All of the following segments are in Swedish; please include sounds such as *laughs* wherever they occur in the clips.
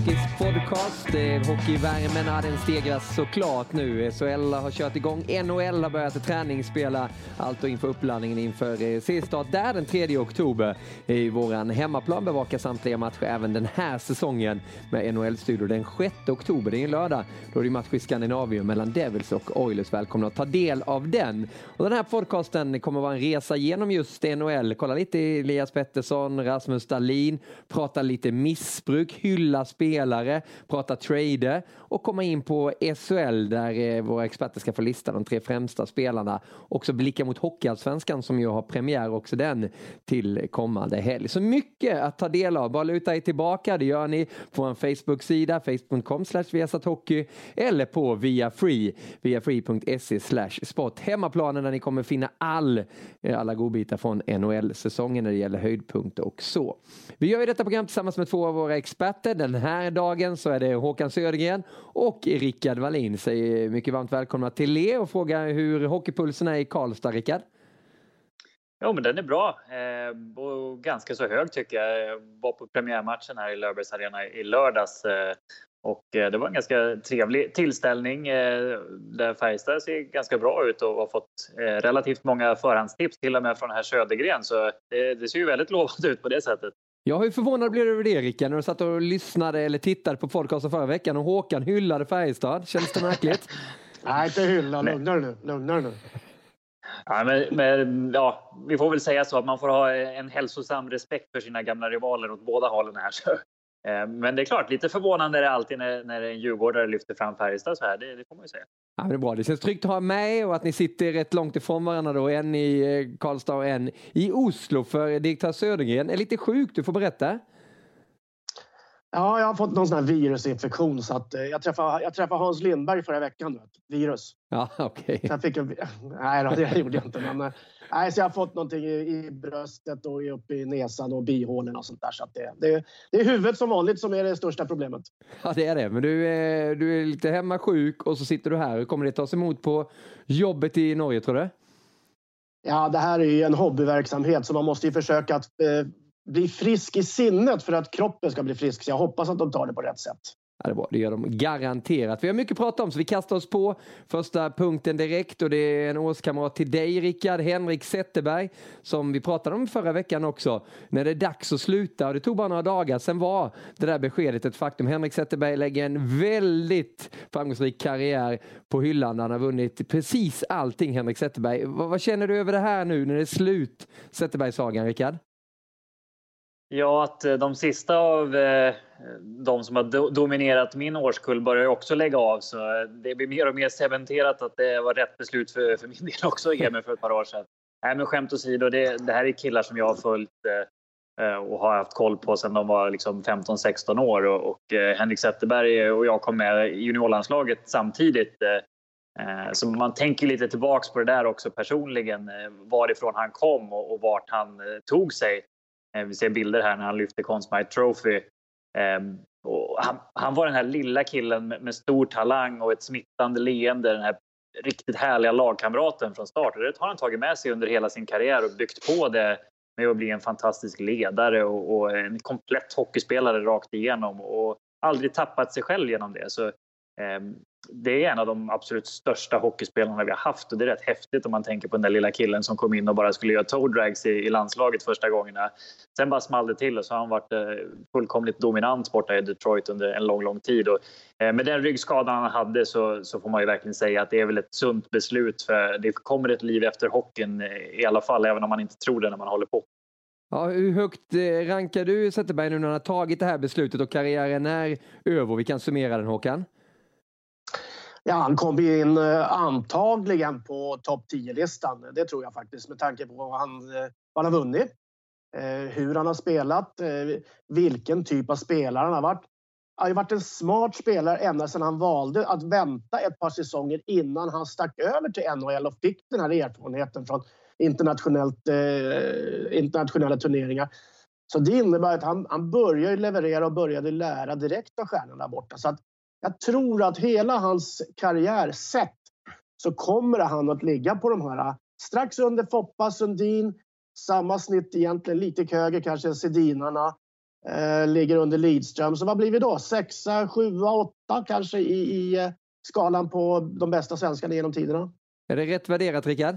I VF Hockeys podcast. Eh, hockeyvärmen ja, den stegras såklart nu. SHL har kört igång, NHL har börjat träningsspela. Allt och inför uppladdningen inför eh, seriestart där den 3 oktober. I våran hemmaplan bevakar samtliga matcher även den här säsongen med NHL-studio den 6 oktober. Det är en lördag. Då är det match i Skandinavien mellan Devils och Oilers. Välkomna att ta del av den. Och den här podcasten kommer vara en resa genom just NHL. Kolla lite Elias Pettersson, Rasmus Dahlin, prata lite missbruk, hylla spelare, prata trader och komma in på SHL där eh, våra experter ska få lista de tre främsta spelarna. Också blicka mot Hockeyallsvenskan som ju har premiär också den till kommande helg. Så mycket att ta del av. Bara luta er tillbaka. Det gör ni på vår Facebook-sida, facebook.com hockey eller på via free, viafree.se sport. Hemmaplanen där ni kommer finna all, eh, alla godbitar från NHL-säsongen när det gäller höjdpunkter och så. Vi gör ju detta program tillsammans med två av våra experter. Den här dagen så är det Håkan Södergren och Rickard Wallin. Säger mycket varmt välkomna till er och frågar hur hockeypulsen är i Karlstad, Rickard. Jo, men den är bra eh, och ganska så hög tycker jag. Jag var på premiärmatchen här i Löfbergs Arena i lördags eh, och eh, det var en ganska trevlig tillställning eh, där Färjestad ser ganska bra ut och har fått eh, relativt många förhandstips till och med från herr Södergren. Så det, det ser ju väldigt *laughs* lovande ut på det sättet. Jag hur förvånad blev över det Rickard när du satt och lyssnade eller tittade på podcasten förra veckan och Håkan hyllade Färjestad? Känns det märkligt? *laughs* Nej, inte hylla. Lugna dig nu. Lugna nu. Ja, men, men, ja, vi får väl säga så att man får ha en hälsosam respekt för sina gamla rivaler åt båda hållen här. Så, Eh, men det är klart, lite förvånande är det alltid när, när en djurgårdare lyfter fram Färjestad så här. Det, det får man ju säga. Ja, det är bra. Det känns tryggt att ha med och att ni sitter rätt långt ifrån varandra då. En i eh, Karlstad och en i Oslo. För direktör Södergren är lite sjuk. Du får berätta. Ja, jag har fått någon sån här virusinfektion så att eh, jag träffade, jag träffade Hans Lindberg förra veckan. Vet, virus. Ja, *laughs* okej. Okay. Jag fick en, *laughs* nej, då, det *laughs* gjorde jag inte. Men, eh, nej, så jag har fått någonting i, i bröstet och uppe i näsan och bihålorna och sånt där. Så det, det, det är huvudet som vanligt som är det största problemet. Ja, det är det. Men du är, du är lite hemma sjuk och så sitter du här. Kommer det tas emot på jobbet i Norge tror du? Ja, det här är ju en hobbyverksamhet så man måste ju försöka att eh, bli frisk i sinnet för att kroppen ska bli frisk. Så jag hoppas att de tar det på rätt sätt. Ja, det, är bra. det gör de garanterat. Vi har mycket att prata om så vi kastar oss på första punkten direkt och det är en årskamrat till dig Rickard, Henrik Zetterberg som vi pratade om förra veckan också. När det är dags att sluta och det tog bara några dagar sen var det där beskedet ett faktum. Henrik Zetterberg lägger en väldigt framgångsrik karriär på hyllan. Han har vunnit precis allting Henrik Zetterberg. Vad, vad känner du över det här nu när det är slut Zetterbergsagan, Rickard? Ja, att eh, de sista av eh, de som har dominerat min årskull börjar också lägga av. Så eh, det blir mer och mer cementerat att det var rätt beslut för, för min del också Emil, för ett par år sedan. Nej, men skämt åsido, det, det här är killar som jag har följt och har haft koll på sedan de var liksom 15-16 år. Och, och Henrik Zetterberg och jag kom med i juniorlandslaget samtidigt. Så man tänker lite tillbaks på det där också personligen, varifrån han kom och, och vart han tog sig. Eh, vi ser bilder här när han lyfter Consmite Trophy. Ehm, han, han, var den här lilla killen med, med, stor talang och ett smittande leende. Den här riktigt härliga lagkamraten från start. Det har han tagit med sig under hela sin karriär och byggt på det med att bli en fantastisk ledare och, och en komplett hockeyspelare rakt igenom och aldrig tappat sig själv genom det. Så, eh, det är en av de absolut största hockeyspelarna vi har haft och det är rätt häftigt om man tänker på den där lilla killen som kom in och bara skulle göra toe drags i, i landslaget första gångerna. Sen bara small det till och så har han varit eh, fullkomligt dominant borta i Detroit under en lång, lång tid. Och, eh, med den ryggskadan han hade så, så får man ju verkligen säga att det är väl ett sunt beslut för det kommer ett liv efter hockeyn eh, i alla fall, även om man inte tror det när man håller på. Ja, hur högt eh, rankar du Zetterberg nu när han har tagit det här beslutet och karriären är över? Vi kan summera den Håkan. Ja, han kommer in eh, antagligen på topp 10-listan. Det tror jag faktiskt med tanke på vad han, eh, vad han har vunnit. Eh, hur han har spelat, vilken typ av spelare han har varit. Han har varit en smart spelare ända sedan han valde att vänta ett par säsonger innan han stack över till NHL och fick den här erfarenheten från internationellt, eh, internationella turneringar. Så det innebär att han, han började leverera och började lära direkt av stjärnorna där borta. Så att jag tror att hela hans karriär sett så kommer han att ligga på de här strax under Foppa, Sundin, samma snitt egentligen, lite högre kanske Sedinarna. Eh, ligger under Lidström. Så vad blir vi då? Sexa, sjua, åtta kanske i, i eh, skalan på de bästa svenskarna genom tiderna. Är det rätt värderat, Rickard?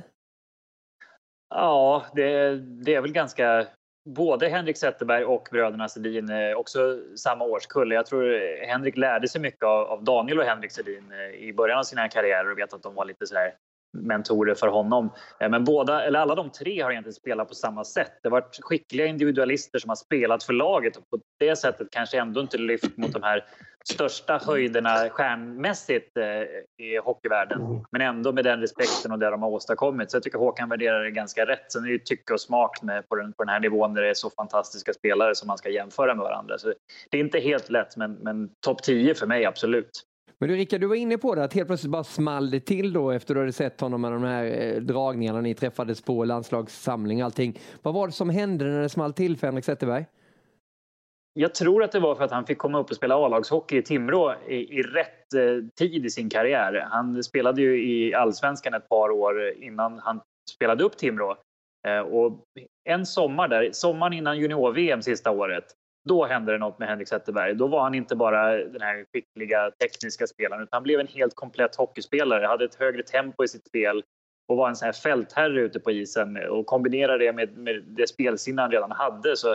Ja, det, det är väl ganska... Både Henrik Zetterberg och bröderna Sedin eh, också samma årskull. Jag tror Henrik lärde sig mycket av, Daniel och Henrik Sedin eh, i början av sina karriärer och vet att de var lite så här mentorer för honom. Eh, men båda, eller alla de tre har egentligen spelat på samma sätt. Det har varit skickliga individualister som har spelat för laget och på det sättet kanske ändå inte lyft mot de här största höjderna stjärnmässigt eh, i hockeyvärlden. Men ändå med den respekten och det de har åstadkommit. Så jag tycker Håkan värderar det ganska rätt. Sen är det ju tycke och smak med, på, den, på den här nivån där det är så fantastiska spelare som man ska jämföra med varandra. Så det är inte helt lätt, men, men topp 10 för mig absolut. Men du Rickard, du var inne på det att helt plötsligt bara small det till då efter du hade sett honom med de här eh, dragningarna ni träffades på landslagssamling och allting. Vad var det som hände när det small till för Henrik Zetterberg? Jag tror att det var för att han fick komma upp och spela A-lagshockey i Timrå i, i rätt eh, tid i sin karriär. Han spelade ju i allsvenskan ett par år innan han spelade upp Timrå. Eh, och en sommar där, sommaren innan junior-VM sista året, då hände det något med Henrik Zetterberg. Då var han inte bara den här skickliga tekniska spelaren utan han blev en helt komplett hockeyspelare. Hade ett högre tempo i sitt spel och var en sån här fältherre ute på isen och kombinera det med, med det spelsinne han redan hade. Så,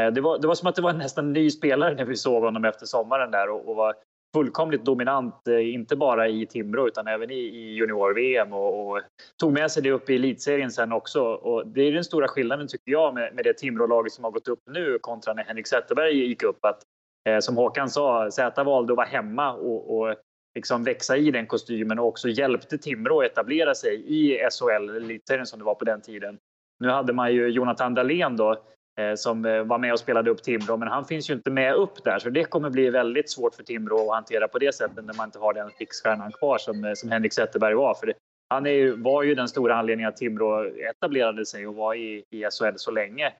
eh, det, var, det var som att det var en nästan ny spelare när vi såg honom efter sommaren där och, och var fullkomligt dominant, eh, inte bara i Timrå utan även i, i junior-VM och, och, tog med sig det upp i elitserien sen också. Och det är den stora skillnaden tycker jag med, med det Timrå-laget som har gått upp nu kontra när Henrik Zetterberg gick upp. Att, eh, som Håkan sa, Zäta valde att vara hemma och, och liksom växa i den kostymen och också hjälpte Timrå att etablera sig i SHL, elitserien som det var på den tiden. Nu hade man ju Jonathan Dahlén då som eh, var med och spelade upp Timrå, men han finns ju inte med upp där så det kommer bli väldigt svårt för Timrå att hantera på det sättet när man inte har den fixstjärnan kvar som, eh, som Henrik Zetterberg var. För det, han är ju, var ju den stora anledningen att Timrå etablerade sig och var i, i SHL så länge.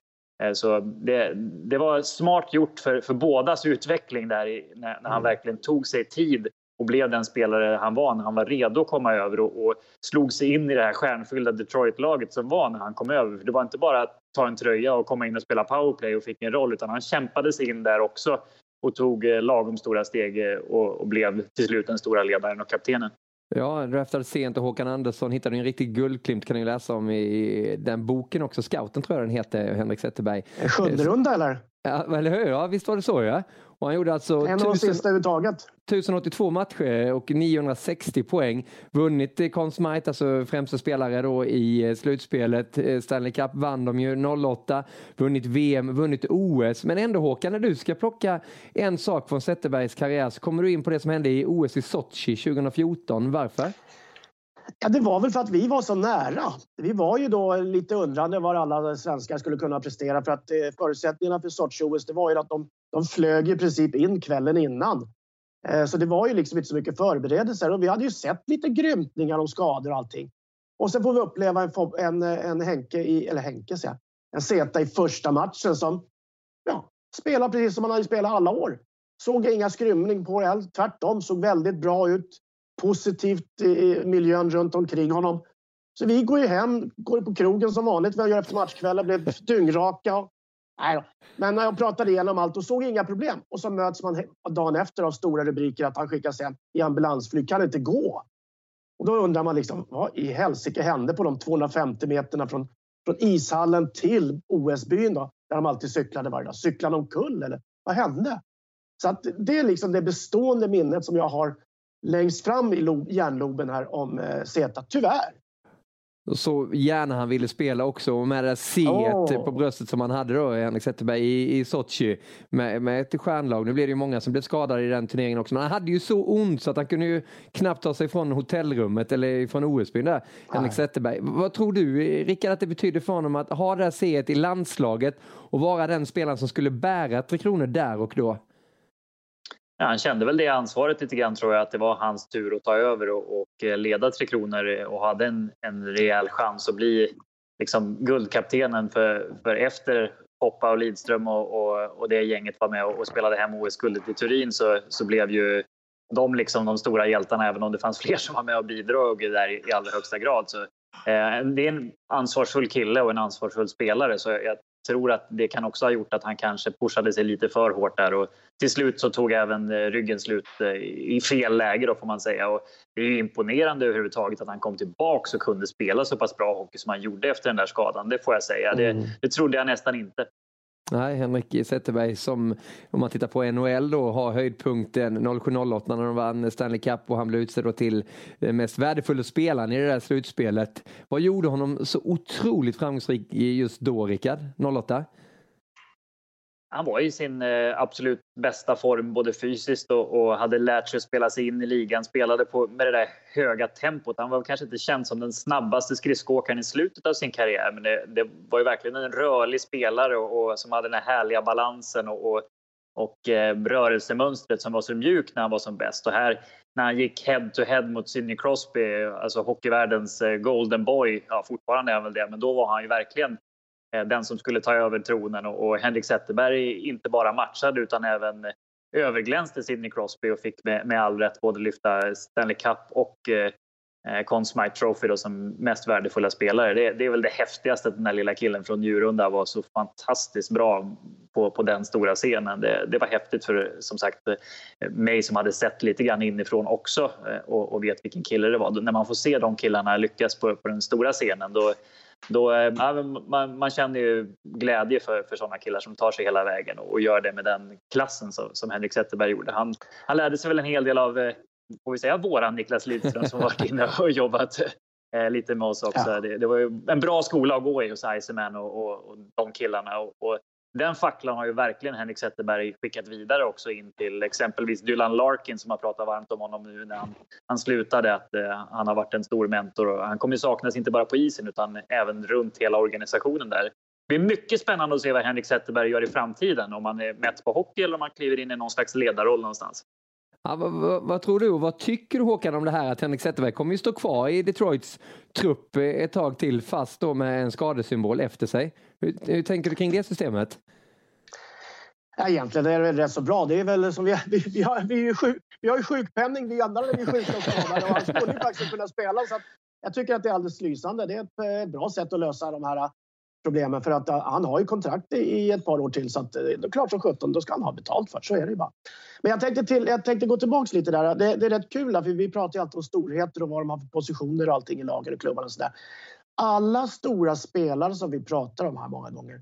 Så det, det var smart gjort för, för bådas utveckling där i, när, när han mm. verkligen tog sig tid och blev den spelare han var när han var redo att komma över och, och slog sig in i det här stjärnfyllda Detroit-laget som var när han kom över. För det var inte bara att ta en tröja och komma in och spela powerplay och fick en roll utan han kämpade sig in där också och tog eh, lagom stora steg eh, och, och blev till slut den stora ledaren och kaptenen. Ja, draftade sent och Håkan Andersson hittade en riktig guldklimp kan ni läsa om i den boken också. Scouten tror jag den heter, Henrik Zetterberg. Sjunde runda eller? Ja, eller hur? Ja, visst var det så ja. Och han gjorde alltså en av de sista överhuvudtaget. 1082 matcher och 960 poäng. Vunnit Conn Smythe, alltså främsta spelare då i eh, slutspelet. Eh, Stanley Cup vann de ju 08. Vunnit VM, vunnit OS. Men ändå Håkan, när du ska plocka en sak från Zetterbergs karriär så kommer du in på det som hände i OS i Sochi 2014. Varför? Ja, det var väl för att vi var så nära. Vi var ju då lite undrande var alla svenskar skulle kunna prestera för att eh, förutsättningarna för Sochi-OS det var ju att de, de flög i princip in kvällen innan. Eh, så det var ju liksom inte så mycket förberedelser och vi hade ju sett lite grymtningar om skador och allting. Och sen får vi uppleva en, en, en Henke i, eller Henke säger en Zeta i första matchen som ja, spelar precis som han hade spelat alla år. Såg inga skrymning på det, tvärtom såg väldigt bra ut positivt i miljön runt omkring honom. Så vi går ju hem, går på krogen som vanligt, jag gör efter matchkvällar, blev *laughs* dyngraka. Nej då. Men när jag pratade igenom allt och såg inga problem. Och så möts man dagen efter av stora rubriker att han skickas hem i ambulansflyg. Kan inte gå. Och då undrar man liksom, vad i helsike hände på de 250 meterna från, från ishallen till OS-byn då? Där de alltid cyklade varje dag. Cyklade de omkull eller vad hände? Så att det är liksom det bestående minnet som jag har längst fram i hjärnloben här om eh, Zeta, tyvärr så gärna han ville spela också och med det C oh. på bröstet som han hade då, Henrik Zetterberg i, i Sochi med, med ett stjärnlag. Nu blev det ju många som blev skadade i den turneringen också, men han hade ju så ont så att han kunde ju knappt ta sig från hotellrummet eller från OS-byn där, Henrik Zetterberg. Vad tror du, Rickard, att det betyder för honom att ha det här C i landslaget och vara den spelaren som skulle bära Tre Kronor där och då? Ja, han kände väl det ansvaret lite grann tror jag att det var hans tur att ta över och, och eh, leda Tre Kronor eh, och hade en, en rejäl chans att bli liksom guldkaptenen för, för efter Hoppa och Lidström och, och, och det gänget var med och, och spelade hem OS-guldet i Turin så, så blev ju de liksom de stora hjältarna även om det fanns *laughs* fler som var med och bidrog där i, i allra högsta grad. Så, eh, det är en ansvarsfull kille och en ansvarsfull spelare så jag, tror att det kan också ha gjort att han kanske pushade sig lite för hårt där och till slut så tog även eh, ryggen slut eh, i fel läge då får man säga. Och det är överhuvudtaget överhuvudtaget att han kom tillbaka och kunde spela så pass bra hockey som han gjorde efter den där skadan. Det får jag säga. Mm. Det, det trodde jag nästan inte. Nej, Henrik Zetterberg som, om man tittar på NHL då, har höjdpunkten 07-08 när de vann Stanley Cup och han blev utsedd till den mest värdefulla spelaren i det där slutspelet. Vad gjorde honom så otroligt framgångsrik just då, Rickard? 08? Han var i sin eh, absolut bästa form både fysiskt och, och, hade lärt sig att spela sig in i ligan. Spelade på, med det där höga tempot. Han var kanske inte känd som den snabbaste skridskoåkaren i slutet av sin karriär men det, det var ju verkligen en rörlig spelare och, och som hade den här härliga balansen och, och, och eh, rörelsemönstret som var så mjukt när han var som bäst. Och här när han gick head to head mot Sidney Crosby, alltså hockeyvärldens eh, golden boy, ja fortfarande är han väl det, men då var han ju verkligen Eh, den som skulle ta över tronen och Henrik Zetterberg inte bara matchade utan även överglänste Sidney Crosby och fick med, med all rätt både lyfta Stanley Cup och eh, eh Conn Smythe Trophy då som mest värdefulla spelare. Det, det, är väl det häftigaste att den där lilla killen från Njurunda var så fantastiskt bra på, på den stora scenen. Det, det, var häftigt för som sagt mig som hade sett lite grann inifrån också eh, och, och vet vilken kille det var. När man får se de killarna lyckas på, på den stora scenen då, då, eh, ja, man, man, känner ju glädje för, för sådana killar som tar sig hela vägen och, och gör det med den klassen som, som Henrik Zetterberg gjorde. Han, han lärde sig väl en hel del av, eh, får vi säga, våran Niklas Lidström som varit inne och jobbat eh, lite med oss också. Ja. Det, det, var en bra skola att gå i hos Iceman och, och, och de killarna. Och, och, den facklan har ju verkligen Henrik Zetterberg skickat vidare också in till exempelvis Dylan Larkin som har pratat varmt om honom nu när han, han slutade. Att eh, han har varit en stor mentor och han kommer ju saknas inte bara på isen utan även runt hela organisationen där. Det blir mycket spännande att se vad Henrik Zetterberg gör i framtiden om han är mätt på hockey eller om han kliver in i någon slags ledarroll någonstans. Ja, vad, vad, vad, tror du och vad tycker du Håkan om det här att Henrik Zetterberg kommer ju stå kvar i Detroits trupp ett tag till fast då med en skadesymbol efter sig. Hur, hur tänker du kring det systemet? Ja, egentligen är det väl rätt så bra. Det är väl som vi, vi, vi, har, vi, sjuk, vi har ju sjukpenning vi andra när vi är sjuka och skadade och han skulle ju faktiskt kunna spela. Så jag tycker att det är alldeles lysande. Det är ett eh, bra sätt att lösa de här eh, problemen för att eh, han har ju kontrakt i ett par år till så att det är klart som sjutton, då ska han ha betalt för det. Så är det ju bara. Men jag tänkte, till, jag tänkte gå tillbaks lite där. Det, det är rätt kul för vi pratar ju alltid om storheter och vad de har för positioner och allting i lagen och klubbarna och sådär. Alla stora spelare som vi pratar om här många gånger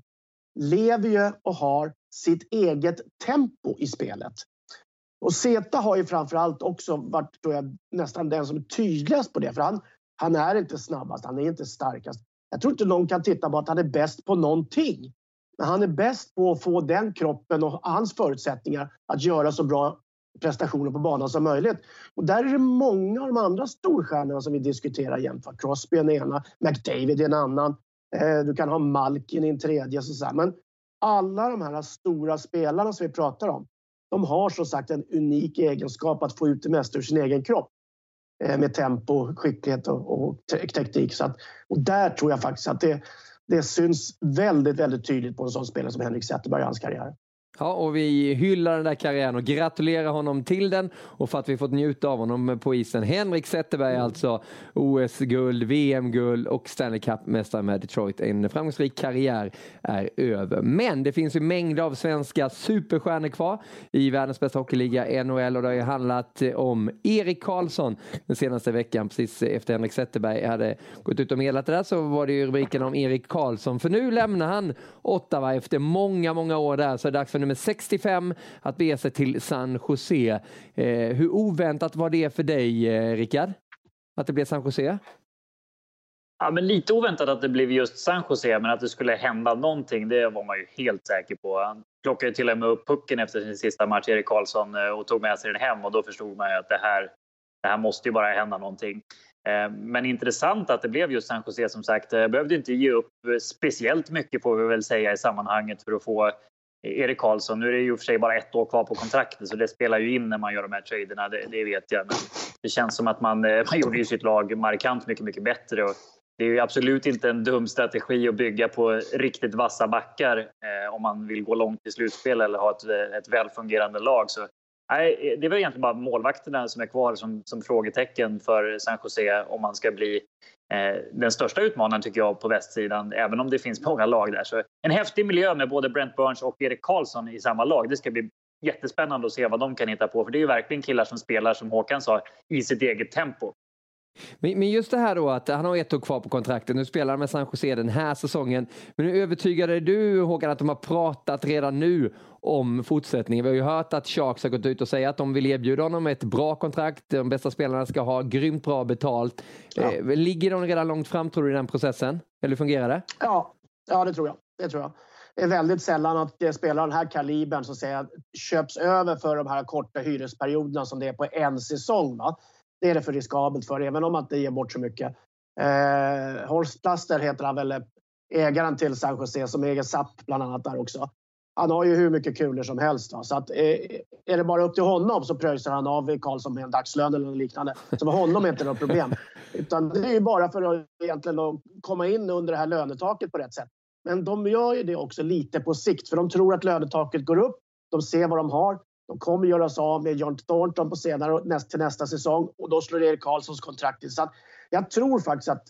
lever ju och har sitt eget tempo i spelet. Och Zeta har ju framförallt också varit tror jag, nästan den som är tydligast på det. För han, han är inte snabbast, han är inte starkast. Jag tror inte någon kan titta på att han är bäst på någonting. Men han är bäst på att få den kroppen och hans förutsättningar att göra så bra prestationer på banan som möjligt. Och där är det många av de andra storstjärnorna som vi diskuterar jämt. Crosby är en ena, McDavid är en annan. Eh, du kan ha Malkin i en tredje. Så Men alla de här stora spelarna som vi pratar om, de har som sagt en unik egenskap att få ut det mesta ur sin egen kropp. Eh, med tempo, skicklighet och, och teknik. Så att, och där tror jag faktiskt att det, det syns väldigt, väldigt tydligt på en sån spelare som Henrik Zetterberg i hans karriär. Ja, och vi hyllar den där karriären och gratulerar honom till den och för att vi fått njuta av honom på isen. Henrik Zetterberg alltså, OS-guld, VM-guld och Stanley Cup-mästare med Detroit. En framgångsrik karriär är över. Men det finns ju mängder av svenska superstjärnor kvar i världens bästa hockeyliga, NHL, och det har ju handlat om Erik Karlsson den senaste veckan, precis efter Henrik Zetterberg hade gått ut och meddelat det där så var det ju rubriken om Erik Karlsson, för nu lämnar han Ottawa efter många, många år där, så är det dags för nummer 65 att bege sig till San Jose. Eh, hur oväntat var det för dig, eh, Rickard? Att det blev San Jose? Ja, men lite oväntat att det blev just San Jose, men att det skulle hända någonting, det var man ju helt säker på. Han plockade till och med upp pucken efter sin sista match, Erik Karlsson, eh, och tog med sig den hem och då förstod man ju att det här, det här måste ju bara hända någonting. Eh, men intressant att det blev just San Jose som sagt. Jag behövde inte ge upp eh, speciellt mycket får vi väl säga i sammanhanget för att få Erik Karlsson. Nu är det ju för sig bara ett år kvar på kontraktet så det spelar ju in när man gör de här traderna, det, det vet jag. Men det känns som att man, eh, man gjorde ju sitt lag markant mycket, mycket bättre. Och det är ju absolut inte en dum strategi att bygga på riktigt vassa backar eh, om man vill gå långt i slutspel eller ha ett, ett välfungerande lag. Så Nej, eh, det är väl egentligen bara målvakterna som är kvar som, som frågetecken för San Jose om man ska bli eh, den största utmanaren tycker jag på västsidan, även om det finns många lag där. Så en häftig miljö med både Brent Burns och Erik Karlsson i samma lag. Det ska bli jättespännande att se vad de kan hitta på, för det är ju verkligen killar som spelar, som Håkan sa, i sitt eget tempo. Men just det här då att han har ett år kvar på kontraktet. Nu spelar han med San Jose den här säsongen. Men hur övertygade är du Håkan att de har pratat redan nu om fortsättningen? Vi har ju hört att Sharks har gått ut och säger att de vill erbjuda honom ett bra kontrakt. De bästa spelarna ska ha grymt bra betalt. Ja. Eh, ligger de redan långt fram tror du i den processen? Eller hur fungerar det? Ja, ja det tror jag. Det tror jag. Det är väldigt sällan att det spelar den här kalibern så att säga, köps över för de här korta hyresperioderna som det är på en säsong. Va? Det är det för riskabelt för, även om man inte ger bort så mycket. Eh, Horst Plaster heter han väl, ägaren till San Jose som äger SAP bland annat där också. Han har ju hur mycket kulor som helst. Då. Så att, eh, är det bara upp till honom så pröjsar han av Karlsson med en dagslön eller något liknande. Så för honom är det inte något problem. Utan det är ju bara för att egentligen komma in under det här lönetaket på rätt sätt. Men de gör ju det också lite på sikt för de tror att lönetaket går upp. De ser vad de har. De kommer göra sig av med John Thornton på senare, näst, till nästa säsong och då slår Erik Karlssons kontrakt in. Så jag tror faktiskt att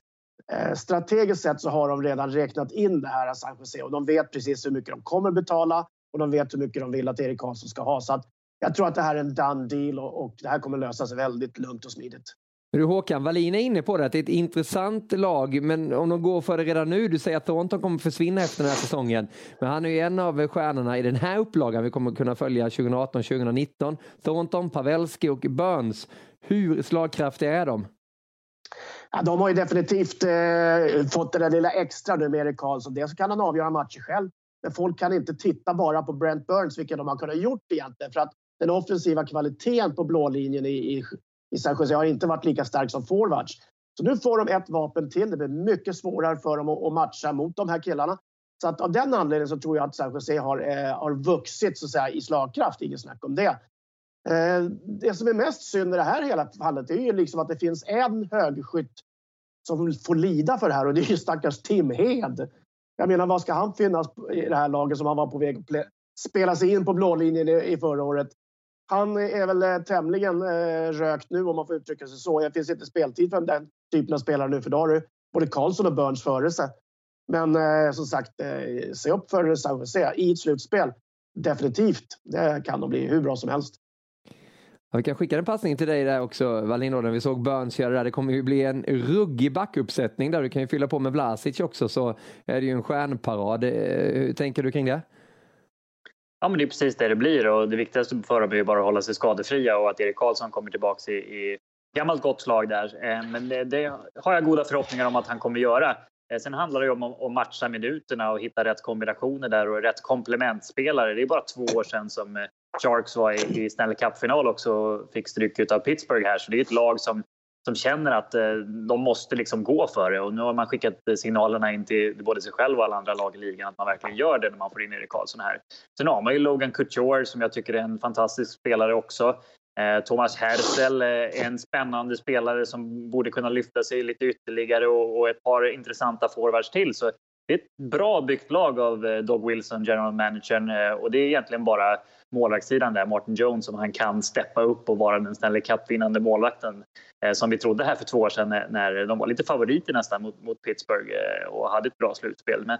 eh, strategiskt sett så har de redan räknat in det här San Jose och de vet precis hur mycket de kommer betala och de vet hur mycket de vill att Erik Karlsson ska ha. Så att jag tror att det här är en done deal och, och det här kommer lösa sig väldigt lugnt och smidigt. Men du Håkan, Wallin är inne på det, att det är ett intressant lag, men om de går för det redan nu, du säger att Thornton kommer försvinna efter den här säsongen, men han är ju en av stjärnorna i den här upplagan vi kommer kunna följa 2018-2019. Thornton, Pavelski och Burns. Hur slagkraftiga är de? Ja, de har ju definitivt eh, fått det där lilla extra nu med Erik Karlsson. Dels kan han avgöra matcher själv, men folk kan inte titta bara på Brent Burns, vilket de har kunnat gjort egentligen. För att den offensiva kvaliteten på blå linjen i, i i San Jose har inte varit lika stark som forwards. Så nu får de ett vapen till. Det blir mycket svårare för dem att matcha mot de här killarna. Så att av den anledningen så tror jag att San Jose har, eh, har vuxit så att säga, i slagkraft. Inget snack om det. Eh, det som är mest synd i det här hela fallet är ju liksom att det finns en högskytt som får lida för det här och det är ju stackars Tim Hed. Jag menar, vad ska han finnas i det här laget som han var på väg att spela sig in på blålinjen i, i förra året? Han är väl eh, tämligen eh, rökt nu om man får uttrycka sig så. Det finns inte speltid för den typen av spelare nu för då har du både Karlsson och Burns före sig. Men eh, som sagt, eh, se upp för San Jose i ett slutspel. Definitivt. Det kan de bli hur bra som helst. Ja, vi kan skicka en passning till dig där också, Wallin, när vi såg Burns göra det där. Det kommer ju bli en ruggig backuppsättning där. Du kan ju fylla på med Vlasic också, så är det ju en stjärnparad. Eh, hur tänker du kring det? Ja, men det är precis det det blir och det viktigaste för dem är ju bara att hålla sig skadefria och att Erik Karlsson kommer tillbaka i, i gammalt gott slag där. Eh, men det, det, har jag goda förhoppningar om att han kommer göra. Eh, sen handlar det ju om att matcha minuterna och hitta rätt kombinationer där och rätt komplementspelare. Det är bara två år sedan som eh, Sharks var i, i Stanley Cup-final också och fick stryk av Pittsburgh här. Så det är ett lag som som känner att eh, de måste liksom gå för det. Och nu har man skickat signalerna in till både sig själv och alla andra lag i ligan att man verkligen gör det när man får in Erik Karlsson här. Sen har man ju Logan Couture som jag tycker är en fantastisk spelare också. Eh, Thomas Hersel är eh, en spännande spelare som borde kunna lyfta sig lite ytterligare och, och ett par intressanta forwards till. Så det är ett bra byggt lag av eh, Doug Wilson, general managern, eh, och det är egentligen bara målvaktssidan där, Martin Jones, som han kan steppa upp och vara den Stanley Cup-vinnande målvakten eh, som vi trodde här för två år sedan när de var lite favoriter nästan mot, mot Pittsburgh och hade ett bra slutspel. Men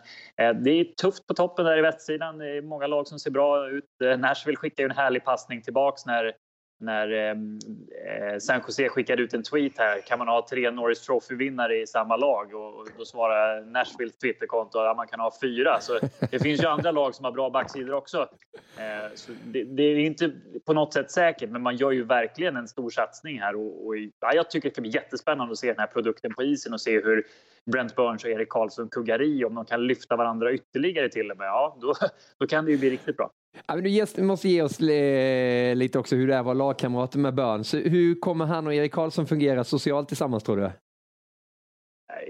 det är tufft på toppen där i västsidan. Det är många lag som ser bra ut. Nashville skickar ju en härlig passning tillbaks när när ehm, eh, San Jose skickade ut en tweet här. Kan man ha tre Norris Trophy-vinnare i samma lag? Och, då svarar Nashvilles Twitterkonto att man kan ha fyra. Så det finns ju andra lag som har bra backsidor också. Eh, så det, det, är inte på något sätt säkert, men man gör ju verkligen en stor satsning här. Och, och ja, jag tycker det ska bli jättespännande att se den här produkten på isen och se hur Brent Burns och Erik Karlsson kuggar i. Om de kan lyfta varandra ytterligare till och med, ja, då, då kan det ju bli riktigt bra. Ja, men du måste ge oss eh, lite också hur det är att vara lagkamrater med Burns. Hur kommer han och Erik Karlsson fungera socialt tillsammans tror du?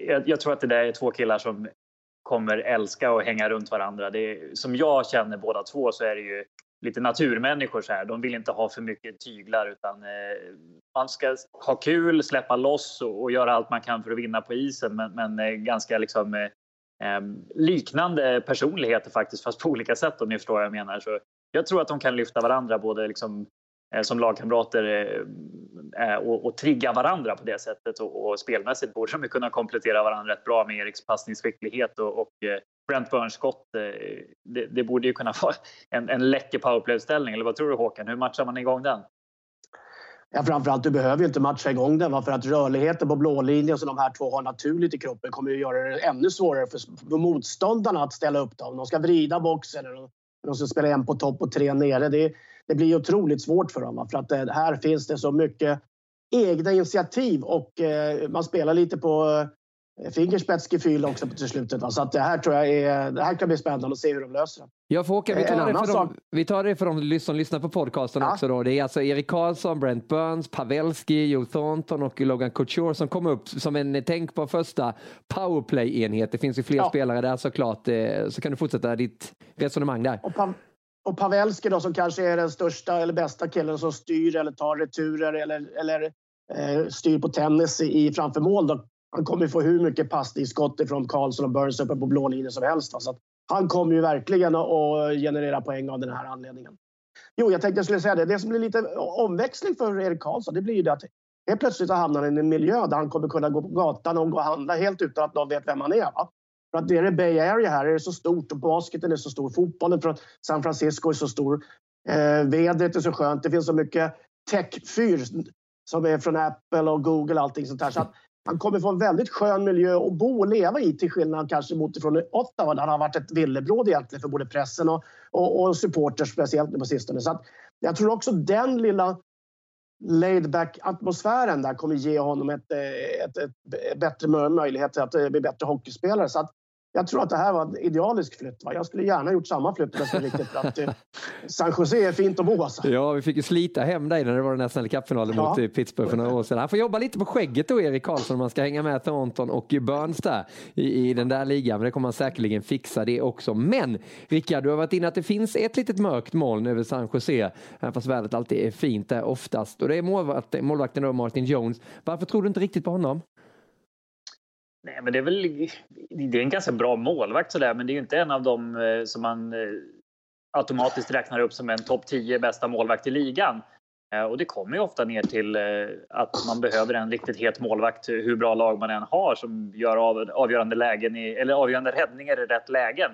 Jag, jag tror att det där är två killar som kommer älska att hänga runt varandra. Det som jag känner båda två så är det ju lite naturmänniskor så här. De vill inte ha för mycket tyglar utan eh, man ska ha kul, släppa loss och, och, göra allt man kan för att vinna på isen. Men, men eh, ganska liksom eh, eh liknande personligheter faktiskt, fast på olika sätt om ni förstår vad jag menar. Så jag tror att de kan lyfta varandra både liksom, Eh, som lagkamrater eh, eh, och, och trigga varandra på det sättet. Och, och spelmässigt borde de kunna komplettera varandra rätt bra med Eriks passningsskicklighet och, och Brent Burns skott. Det, det, borde ju kunna *laughs* vara en, en läcker powerplay-ställning. Eller vad tror du Håkan? Hur matchar man igång den? Ja, framförallt, du behöver ju inte matcha igång den för att rörligheten på blålinjen som de här två har naturligt i kroppen kommer ju göra det ännu svårare för motståndarna att ställa upp dem. De ska vrida boxen eller de ska spela en på topp och tre nere. Det, det blir otroligt svårt för dem för att det, här finns det så mycket egna initiativ och eh, man spelar lite på Eh, fingerspetsgefühl också på slutet. Va? Så att det här tror jag är, det här kan bli spännande att se hur de löser det. Ja, Fåke, vi, tar det för de, vi tar det för de som lyssnar på podcasten ja. också. Då. Det är alltså Erik Karlsson, Brent Burns, Pavelski, Joe Thornton och Logan Couture som kommer upp som en tänkbar första powerplay-enhet. Det finns ju fler ja. spelare där såklart. Eh, så kan du fortsätta ditt resonemang där. Och, pa och Pavelski då som kanske är den största eller bästa killen som styr eller tar returer eller, eller eh, styr på tennis i, framför mål. Då han kommer få hur mycket passningsskott från Karlsson och Burns uppe på blå linjen som helst. Så han kommer ju verkligen att generera poäng av den här anledningen. Jo, jag tänkte jag skulle säga det. Det som blir lite omväxling för Erik Karlsson, det blir ju det att helt plötsligt hamnar han i en miljö där han kommer kunna gå på gatan och gå och handla helt utan att någon vet vem han är. Va? För att det är det Bay Area här, är det så stort och basketen är så stor. Fotbollen från San Francisco är så stor. Eh, vädret är så skönt. Det finns så mycket techfyr som är från Apple och Google och allting sånt där. Så att han kommer få en väldigt skön miljö att bo och leva i till skillnad kanske mot ifrån Ottawa där han har varit ett villebråd egentligen för både pressen och, och, och supporters speciellt nu på sistone. Så jag tror också den lilla laid back atmosfären där kommer ge honom ett, eh, ett, ett bättre möjlighet att eh, bli bättre hockeyspelare. Så att jag tror att det här var en idealisk flytt. Va? Jag skulle gärna gjort samma flytt om riktigt. Att, eh, San Jose är fint att bo alltså. Ja, vi fick ju slita hem dig när det var den här Stanley Cup-finalen ja. mot eh, Pittsburgh för några år sedan. Han får jobba lite på skägget då, Erik Karlsson, om man ska hänga med Thornton och Burns där i, i den där ligan. Men det kommer han säkerligen fixa det också. Men Rickard, du har varit inne att det finns ett litet mörkt moln över San Jose, även fast vädret alltid är fint där oftast. Och det är målvakten, målvakten då, Martin Jones. Varför tror du inte riktigt på honom? Nej, men det är väl det är en ganska bra målvakt sådär, men det är ju inte en av dem eh, som man eh, automatiskt räknar upp som en topp 10 bästa målvakt i ligan. Eh, och det kommer ju ofta ner till att man behöver en riktigt het målvakt hur bra lag man än har som gör avgörande lägen i, eller avgörande räddningar i rätt lägen.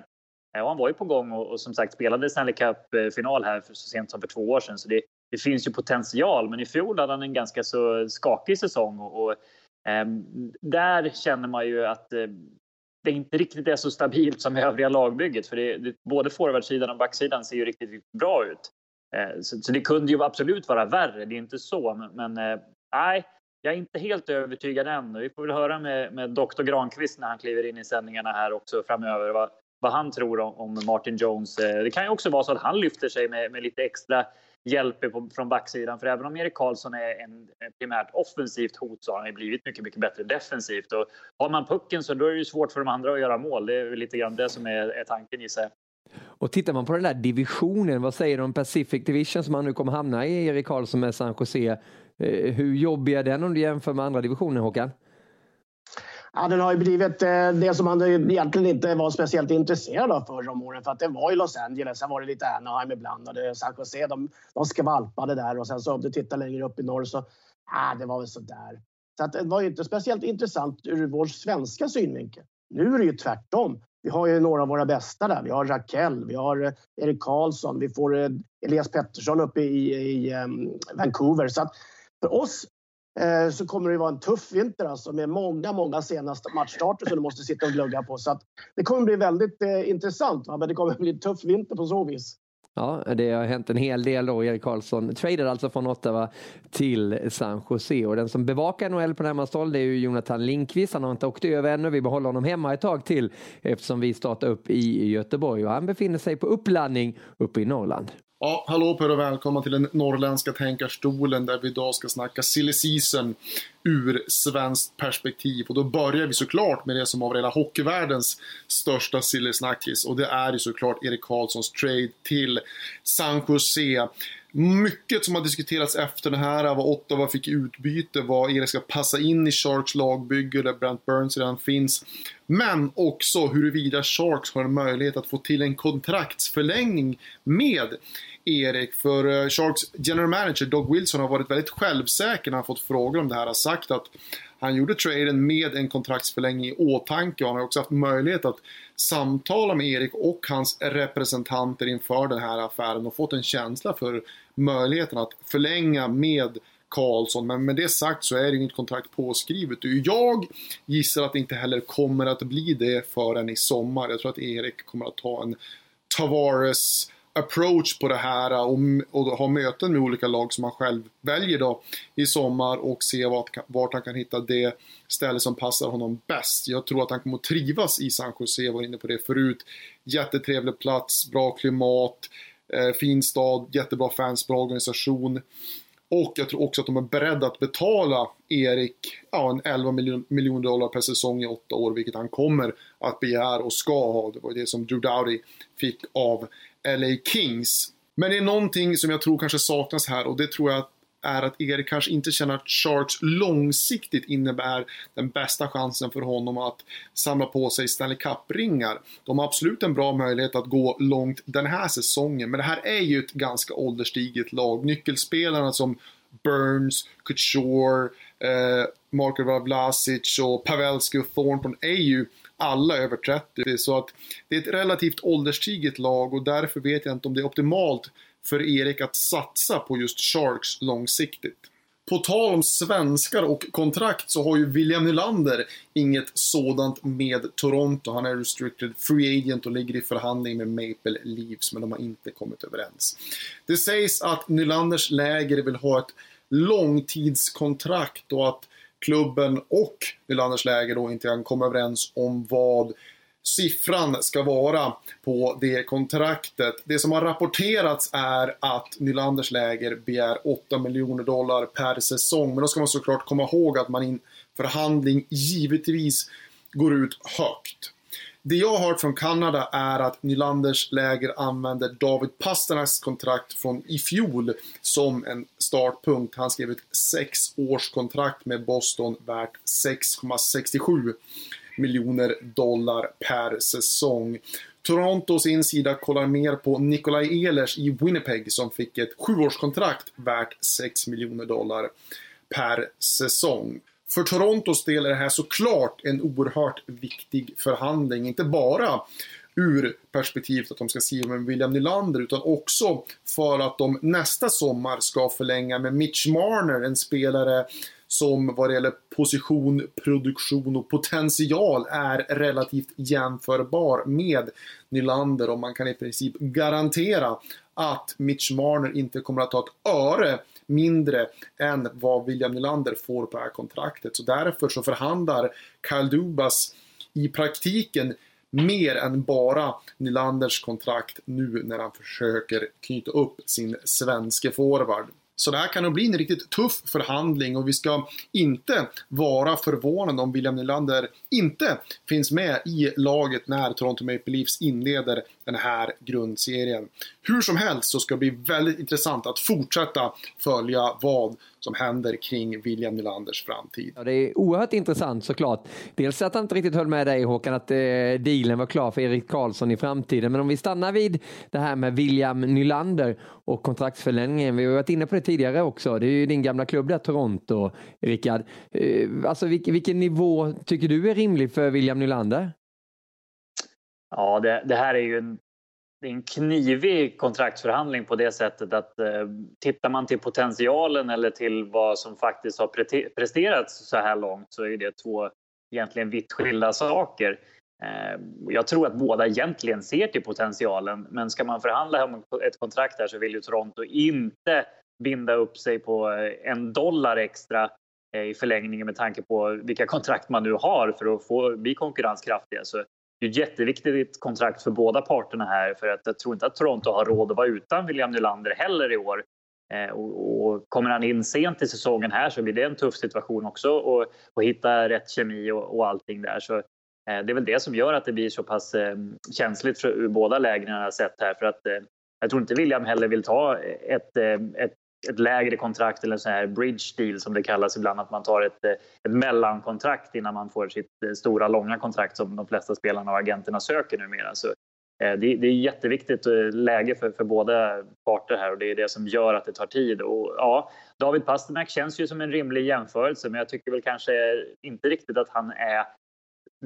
Och han var ju på gång och, och som sagt spelade Stanley Cup-final här för så sent som för två år sedan. Så det, det finns ju potential, men i fjol hade han en ganska så skakig säsong och, och Ehm, där känner man ju att eh, det inte riktigt är så stabilt som i övriga lagbygget. För det, det, både forwardsidan och backsidan ser ju riktigt, riktigt bra ut. Ehm, så, så, det kunde ju absolut vara värre, det är inte så. Men, men eh, nej, jag är inte helt övertygad än. Vi får väl höra med, med Dr. Granqvist när han kliver in i sändningarna här också framöver vad, vad han tror om, om Martin Jones. Eh, det kan ju också vara så att han lyfter sig med, med lite extra hjälper från backsidan. För även om Erik Karlsson är en primärt offensivt hot så har han blivit mycket, mycket bättre defensivt. Och har man pucken så då är det svårt för de andra att göra mål. Det är lite grann det som är, är tanken gissar jag. Och tittar man på den där divisionen, vad säger du om Pacific Division som han nu kommer hamna i, Erik Karlsson med San Jose? Eh, hur jobbig är den om du jämför med andra divisionen Håkan? Ja, den har ju blivit eh, det som man egentligen inte var speciellt intresserad av förra om åren. För att det var i Los Angeles, sen var det lite Anaheim ibland och det San Jose. De, de skvalpade där och sen så om du tittar längre upp i norr så, ja, det var väl sådär. Så att det var ju inte speciellt intressant ur vår svenska synvinkel. Nu är det ju tvärtom. Vi har ju några av våra bästa där. Vi har Raquel, vi har eh, Erik Karlsson, vi får eh, Elias Pettersson uppe i, i um, Vancouver. Så att för oss Eh, så kommer det vara en tuff vinter alltså med många, många senaste matchstarter som du måste sitta och glugga på. Så att det kommer bli väldigt eh, intressant, va? men det kommer bli en tuff vinter på så vis. Ja, det har hänt en hel del då. Erik Karlsson tradade alltså från Ottawa till San Jose och den som bevakar NHL på närmaste håll det är ju Jonathan Lindqvist. Han har inte åkt över ännu. Vi behåller honom hemma ett tag till eftersom vi startar upp i Göteborg och han befinner sig på uppladdning uppe i Norrland. Ja, hallå på er och välkomna till den norrländska tänkarstolen där vi idag ska snacka silly season ur svenskt perspektiv. Och då börjar vi såklart med det som av hela hockeyvärldens största silly snackis och det är ju såklart Erik Karlssons trade till San Jose. Mycket som har diskuterats efter det här, vad Ottawa fick utbyte, vad Erik ska passa in i Sharks lagbygge där Brent Burns redan finns. Men också huruvida Sharks har en möjlighet att få till en kontraktsförlängning med Erik. För eh, Sharks general manager Doug Wilson har varit väldigt självsäker när han fått frågor om det här. Har sagt att han gjorde traden med en kontraktsförlängning i åtanke och han har också haft möjlighet att samtala med Erik och hans representanter inför den här affären och fått en känsla för möjligheten att förlänga med Karlsson. Men med det sagt så är det inget kontrakt påskrivet. Jag gissar att det inte heller kommer att bli det förrän i sommar. Jag tror att Erik kommer att ta en Tavares approach på det här och, och ha möten med olika lag som han själv väljer då i sommar och se vart, vart han kan hitta det ställe som passar honom bäst. Jag tror att han kommer att trivas i San Jose, jag var inne på det förut. Jättetrevlig plats, bra klimat, eh, Eh, fin stad, jättebra fans, bra organisation. Och jag tror också att de är beredda att betala Erik ja, en 11 miljoner dollar per säsong i åtta år, vilket han kommer att begära och ska ha. Det var det som Drew Dowdy fick av LA Kings. Men det är någonting som jag tror kanske saknas här och det tror jag att är att Erik kanske inte känner att Sharks långsiktigt innebär den bästa chansen för honom att samla på sig Stanley Cup-ringar. De har absolut en bra möjlighet att gå långt den här säsongen, men det här är ju ett ganska ålderstiget lag. Nyckelspelarna som Burns, Couture, eh, Marko Vlasic och Pavelski och Thornton är ju alla över 30. Så att det är ett relativt ålderstiget lag och därför vet jag inte om det är optimalt för Erik att satsa på just Sharks långsiktigt. På tal om svenskar och kontrakt så har ju William Nylander inget sådant med Toronto. Han är restricted free agent och ligger i förhandling med Maple Leafs men de har inte kommit överens. Det sägs att Nylanders läger vill ha ett långtidskontrakt och att klubben och Nylanders läger då inte kan komma överens om vad siffran ska vara på det kontraktet. Det som har rapporterats är att Nylanders läger begär 8 miljoner dollar per säsong. Men då ska man såklart komma ihåg att man i en förhandling givetvis går ut högt. Det jag har hört från Kanada är att Nylanders läger använder David Pasternaks kontrakt från i fjol som en startpunkt. Han skrev ett sexårskontrakt års kontrakt med Boston värt 6,67 miljoner dollar per säsong. Toronto sin sida kollar mer på Nikolaj Ehlers i Winnipeg som fick ett sjuårskontrakt värt 6 miljoner dollar per säsong. För Torontos del är det här såklart en oerhört viktig förhandling, inte bara ur perspektivet att de ska skriva med William Nylander utan också för att de nästa sommar ska förlänga med Mitch Marner, en spelare som vad det gäller position, produktion och potential är relativt jämförbar med Nylander och man kan i princip garantera att Mitch Marner inte kommer att ta ett öre mindre än vad William Nylander får på det här kontraktet. Så därför så förhandlar Kyle Dubas i praktiken mer än bara Nylanders kontrakt nu när han försöker knyta upp sin svenske forward. Så det här kan nog bli en riktigt tuff förhandling och vi ska inte vara förvånade om William Nylander inte finns med i laget när Toronto Maple Leafs inleder den här grundserien. Hur som helst så ska det bli väldigt intressant att fortsätta följa vad som händer kring William Nylanders framtid. Ja, det är oerhört intressant såklart. Dels att han inte riktigt höll med dig Håkan att eh, dealen var klar för Erik Karlsson i framtiden. Men om vi stannar vid det här med William Nylander och kontraktsförlängningen. Vi har varit inne på det tidigare också. Det är ju din gamla klubb där, Toronto, Rickard. Eh, alltså vilken, vilken nivå tycker du är rimlig för William Nylander? Ja, det, det här är ju en det är en knivig kontraktsförhandling på det sättet att eh, tittar man till potentialen eller till vad som faktiskt har pre presterats så här långt så är det två egentligen vitt skilda saker. Eh, jag tror att båda egentligen ser till potentialen men ska man förhandla om ett kontrakt här så vill ju Toronto inte binda upp sig på eh, en dollar extra eh, i förlängningen med tanke på vilka kontrakt man nu har för att få bli konkurrenskraftiga. Så det är ett jätteviktigt kontrakt för båda parterna här för att jag tror inte att Toronto har råd att vara utan William Nylander heller i år. Eh, och, och, kommer han in sent i säsongen här så blir det en tuff situation också och, och hitta rätt kemi och, och allting där. Så eh, det är väl det som gör att det blir så pass eh, känsligt för, ur båda lägren jag sett här för att eh, jag tror inte William heller vill ta ett, eh, ett ett lägre kontrakt eller en sån här bridge deal som det kallas ibland, att man tar ett, eh, ett mellankontrakt innan man får sitt eh, stora långa kontrakt som de flesta spelarna och agenterna söker numera. Så, eh, det, det är jätteviktigt läge för, för båda parter här och det är det som gör att det tar tid. Och, ja, David Pasternak känns ju som en rimlig jämförelse men jag tycker väl kanske inte riktigt att han är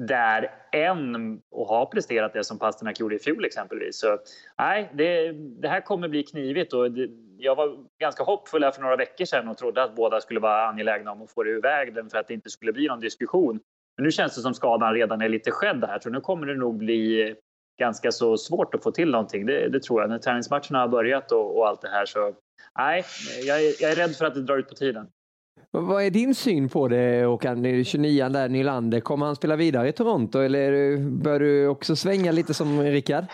där än och har presterat det som Pasternak gjorde i fjol exempelvis. Så nej, det, det här kommer bli knivigt och det, jag var ganska hoppfull här för några veckor sedan och trodde att båda skulle vara angelägna om att få det ur vägen för att det inte skulle bli någon diskussion. Men nu känns det som skadan redan är lite skedd här så nu kommer det nog bli ganska så svårt att få till någonting. Det, det tror jag. När träningsmatcherna har börjat och, och allt det här så nej, jag är, jag är rädd för att det drar ut på tiden. Vad är din syn på det Håkan? 29 där, Nylander. Kommer han spela vidare i Toronto eller bör du också svänga lite som Rickard?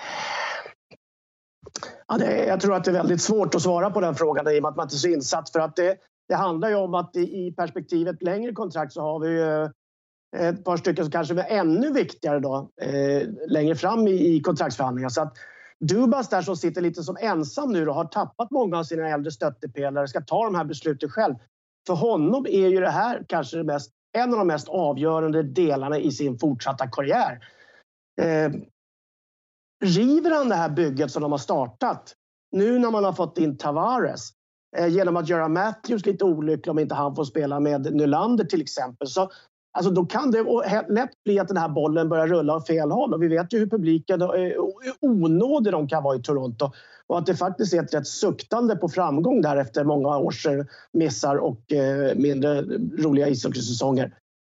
Ja, det, jag tror att det är väldigt svårt att svara på den frågan i och med att man inte är så insatt. För att det, det handlar ju om att i, i perspektivet längre kontrakt så har vi ju eh, ett par stycken som kanske är ännu viktigare då, eh, längre fram i, i kontraktsförhandlingar. Så att Dubas där som sitter lite som ensam nu och har tappat många av sina äldre stöttepelare ska ta de här besluten själv. För honom är ju det här kanske det mest, en av de mest avgörande delarna i sin fortsatta karriär. Eh, river han det här bygget som de har startat nu när man har fått in Tavares eh, genom att göra Matthews lite olycklig om inte han får spela med Nylander till exempel. Så, alltså, då kan det lätt bli att den här bollen börjar rulla åt fel håll och vi vet ju hur publiken, eh, hur onådig de kan vara i Toronto och att det faktiskt är ett rätt suktande på framgång där efter många års eh, missar och mindre roliga ishockeysäsonger.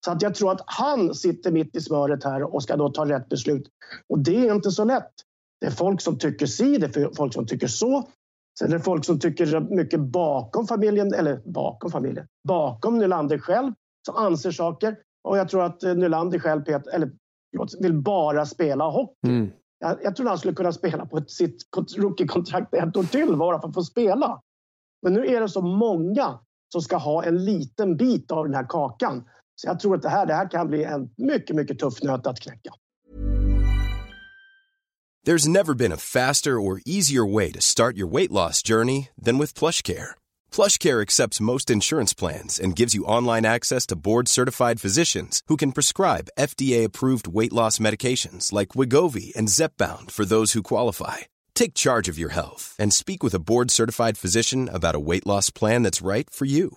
Så att jag tror att han sitter mitt i smöret här och ska då ta rätt beslut. Och det är inte så lätt. Det är folk som tycker si, det är folk som tycker så. Sen är det folk som tycker mycket bakom familjen, eller bakom familjen, bakom Nylander själv som anser saker. Och jag tror att eh, Nylander själv Peter, eller, vill bara spela hockey. Mm. Jag, jag tror han skulle kunna spela på ett, sitt rookie-kontrakt ett år till bara för att få spela. Men nu är det så många som ska ha en liten bit av den här kakan. Så jag tror att det här, det här kan bli en mycket, mycket tuff nöt att knäcka. There's never been a faster or easier way to start your weight loss journey than with PlushCare. PlushCare accepts most insurance plans and gives you online access to board-certified physicians who can prescribe FDA-approved weight loss medications like Wigovi and Zepbound for those who qualify. Take charge of your health and speak with a board-certified physician about a weight loss plan that's right for you.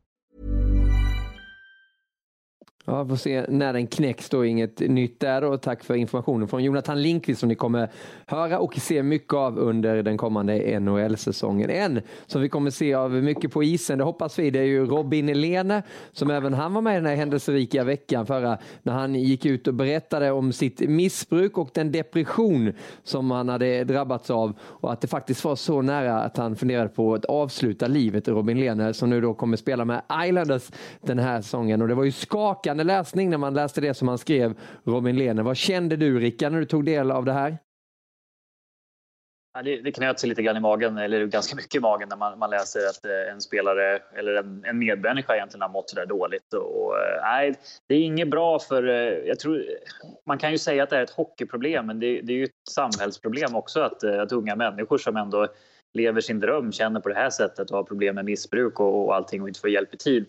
Ja, får se när den knäcks då. Inget nytt där då. Tack för informationen från Jonathan Linkvist som ni kommer höra och se mycket av under den kommande NHL-säsongen. En som vi kommer se av mycket på isen, det hoppas vi, det är ju Robin Lene som även han var med i den här händelserika veckan förra när han gick ut och berättade om sitt missbruk och den depression som han hade drabbats av och att det faktiskt var så nära att han funderade på att avsluta livet, Robin Lene som nu då kommer spela med Islanders den här säsongen och det var ju skakande berikande läsning när man läste det som han skrev, Robin Lehner. Vad kände du Rickard när du tog del av det här? Ja, det, det knöt sig lite grann i magen, eller ganska mycket i magen, när man, man läser att eh, en spelare eller en, en medmänniska egentligen har mått så där dåligt. Och, eh, nej, det är inget bra för... Eh, jag tror, man kan ju säga att det är ett hockeyproblem, men det, det är ju ett samhällsproblem också att, att unga människor som ändå lever sin dröm känner på det här sättet och har problem med missbruk och, och allting och inte får hjälp i tid.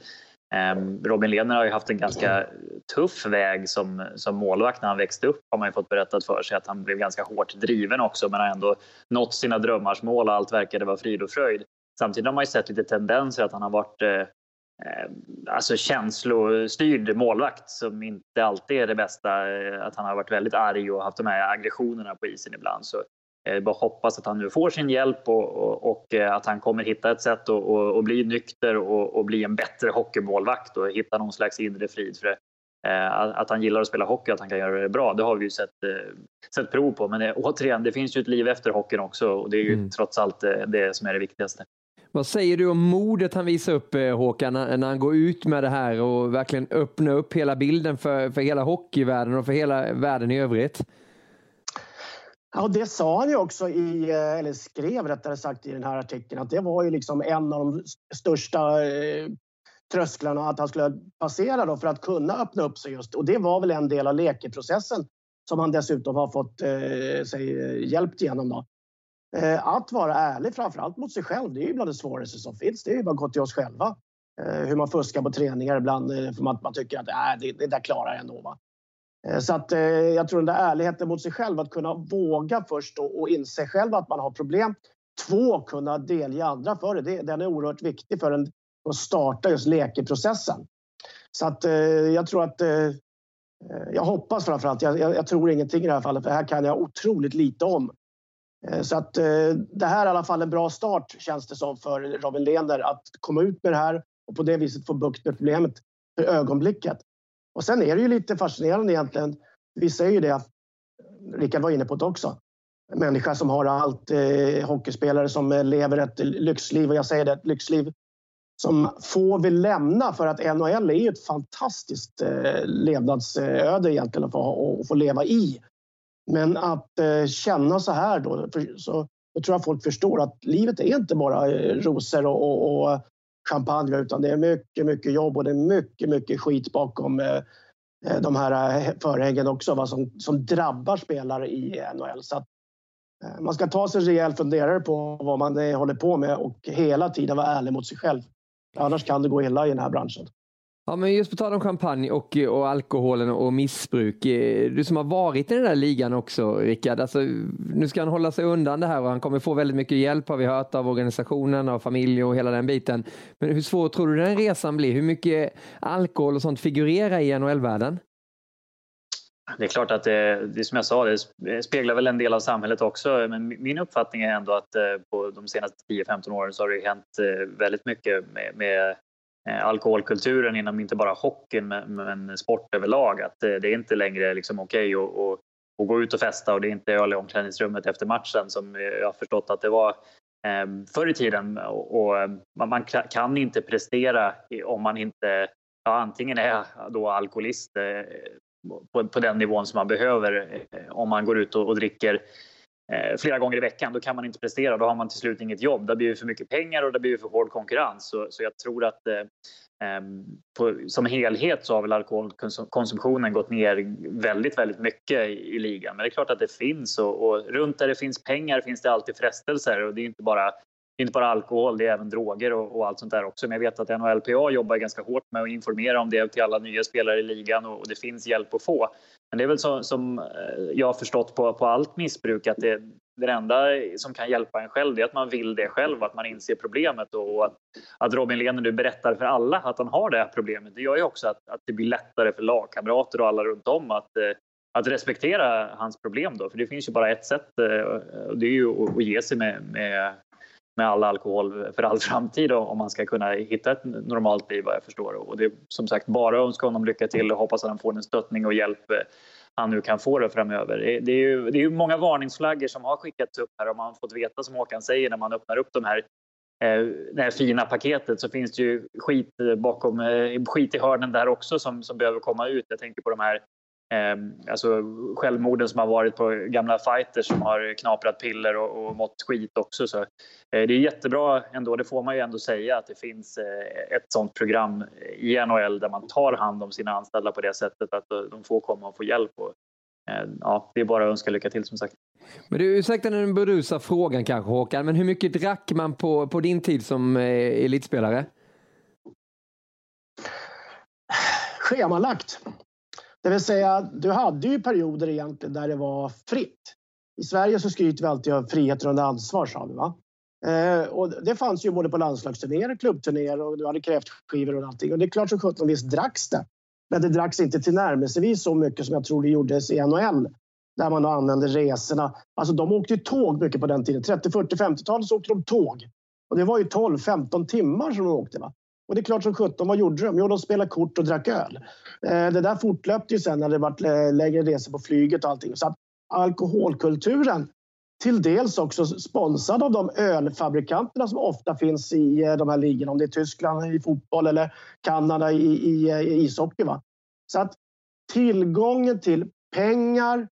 Ehm, Robin Lehner har ju haft en ganska tuff väg som, som målvakt när han växte upp har man ju fått berättat för sig att han blev ganska hårt driven också men har ändå nått sina drömmars mål och allt verkade vara frid och fröjd. Samtidigt har man ju sett lite tendenser att han har varit eh, eh alltså känslostyrd målvakt som inte alltid är det bästa. Eh, att han har varit väldigt arg och haft de här aggressionerna på isen ibland. Så jag eh, bara hoppas att han nu får sin hjälp och, och, och eh, att han kommer hitta ett sätt att och bli nykter och, och, bli en bättre hockeymålvakt och hitta någon slags inre frid. För det. Eh, att han gillar att spela hockey, att han kan göra det bra, det har vi ju sett, sett prov på. Men det, återigen, det finns ju ett liv efter hockeyn också och det är ju mm. trots allt det som är det viktigaste. Vad säger du om modet han visar upp, Håkan, när han går ut med det här och verkligen öppnar upp hela bilden för, för hela hockeyvärlden och för hela världen i övrigt? Ja, det sa han ju också i, eh, eller skrev rättare sagt i den här artikeln, att det var ju liksom en av de största eh, trösklarna att han skulle passera då för att kunna öppna upp sig just. Och det var väl en del av lekeprocessen som han dessutom har fått eh, sig eh, hjälpt genom. då. Eh, att vara ärlig framförallt mot sig själv, det är ju bland det svåraste som finns. Det är ju bara att gå till oss själva. Eh, hur man fuskar på träningar ibland eh, för att man tycker att äh, det, det där klarar jag ändå. Va? Eh, så att, eh, jag tror den där ärligheten mot sig själv, att kunna våga först och, inse själv att man har problem. Två, kunna delge andra för det. den är oerhört viktig för en, att starta just lekeprocessen. Så att eh, jag tror att jag hoppas framförallt, jag, jag, jag tror ingenting i det här fallet, för det här kan jag otroligt lite om. Så att det här är i alla fall en bra start känns det som för Robin Lehner att komma ut med det här och på det viset få bukt med problemet för ögonblicket. Och sen är det ju lite fascinerande egentligen. Vi säger ju det, Rickard var inne på det också. Människa som har allt, eh, hockeyspelare som eh, lever ett lyxliv och jag säger det, ett lyxliv som få vill lämna för att NHL är ju ett fantastiskt eh, levnadsöde egentligen att få, att få leva i. Men att eh, känna så här då, för, så, då tror jag folk förstår att livet är inte bara eh, rosor och, och, och champagne utan det är mycket, mycket jobb och det är mycket, mycket skit bakom eh, eh de här eh, förhängen också va, som, som drabbar spelare i NHL. Så att, eh, man ska ta sig en rejäl funderare på vad man håller på med och hela tiden vara ärlig mot sig själv. Annars kan det gå illa i den här branschen. Ja, men just på tal om champagne och, och alkoholen och missbruk. Eh, du som har varit i den där ligan också, Rickard. Alltså, nu ska han hålla sig undan det här och han kommer få väldigt mycket hjälp har vi hört av organisationen, av familj och hela den biten. Men hur svår tror du den resan blir? Hur mycket alkohol och sånt figurerar i NHL-världen? Det är klart att det, det som jag sa, det speglar väl en del av samhället också. Men min uppfattning är ändå att eh, på de senaste 10-15 åren så har det hänt eh, väldigt mycket med, med Eh, alkoholkulturen inom inte bara hockeyn men sport överlag. Att eh, det är inte längre liksom okej okay att, att, gå ut och festa och det är inte öl i omklädningsrummet efter matchen som eh, jag har förstått att det var förr i tiden. Och man kan inte prestera om man inte ja, antingen är då alkoholist på, på den nivån som man behöver om man går ut och, och dricker Eh, flera gånger i veckan, då kan man inte prestera. Då har man till slut inget jobb. Det blir för mycket pengar och det blir för hård konkurrens. Så, så jag tror att eh, ehm, på, som helhet så har väl alkoholkonsumtionen gått ner väldigt, väldigt mycket i, i ligan. Men det är klart att det finns och, och, runt där det finns pengar finns det alltid frestelser och det är inte bara inte bara alkohol, det är även droger och, och, allt sånt där också. Men jag vet att NHLPA jobbar ganska hårt med att informera om det till alla nya spelare i ligan och, och det finns hjälp att få. Men det är väl så, som eh, jag har förstått på, på allt missbruk att det, det enda som kan hjälpa en själv är att man vill det själv, att man inser problemet och att, att Robin Lehner nu berättar för alla att han har det här problemet. Det gör ju också att, att det blir lättare för lagkamrater och alla runt om att, eh, att respektera hans problem då, för det finns ju bara ett sätt eh, och det är ju att ge sig med, med med all alkohol för all framtid om man ska kunna hitta ett normalt liv vad jag förstår. Och det är som sagt bara att önska honom lycka till och hoppas att han får den stöttning och hjälp eh, han nu kan få det framöver. Det är ju, det är ju många varningsflaggor som har skickats upp här och man har fått veta som Håkan säger när man öppnar upp de här eh, det här fina paketet så finns det ju skit bakom, eh, skit i hörnen där också som, som behöver komma ut. Jag tänker på de här eh, alltså självmorden som har varit på gamla fighters som har knaprat piller och, och mått skit också. Så, eh, det är jättebra ändå, det får man ju ändå säga att det finns eh, ett sånt program i NHL där man tar hand om sina anställda på det sättet att de får komma och få hjälp. Och, eh, ja, det är bara att önska lycka till som sagt. Men du, ursäkta den burdusa frågan kanske Håkan, men hur mycket drack man på, på din tid som eh, elitspelare? Schemalagt. Det vill säga, du hade ju perioder egentligen där det var fritt. I Sverige så skryter vi alltid om frihet under ansvar, sa vi. Va? Eh, och det fanns ju både på landslagsturnéer, klubbturnéer och du hade kräftskivor och allting. Och det är klart som sjutton visst dracks det. Men det dracks inte tillnärmelsevis så mycket som jag tror det gjordes i NHL. Där man då använde resorna. Alltså de åkte ju tåg mycket på den tiden. 30, 40, 50-talet så åkte de tåg. Och det var ju 12-15 timmar som de åkte. Va? Och det är klart som sjutton, vad gjorde de? Jo, de spelade kort och drack öl. Eh, det där fortlöpte ju sen när det varit eh, längre resor på flyget och allting. Så att alkoholkulturen till dels också sponsrad av de ölfabrikanterna som ofta finns i eh, de här ligorna. Om det är Tyskland i fotboll eller Kanada i, i, i ishockey. Va? Så att tillgången till pengar,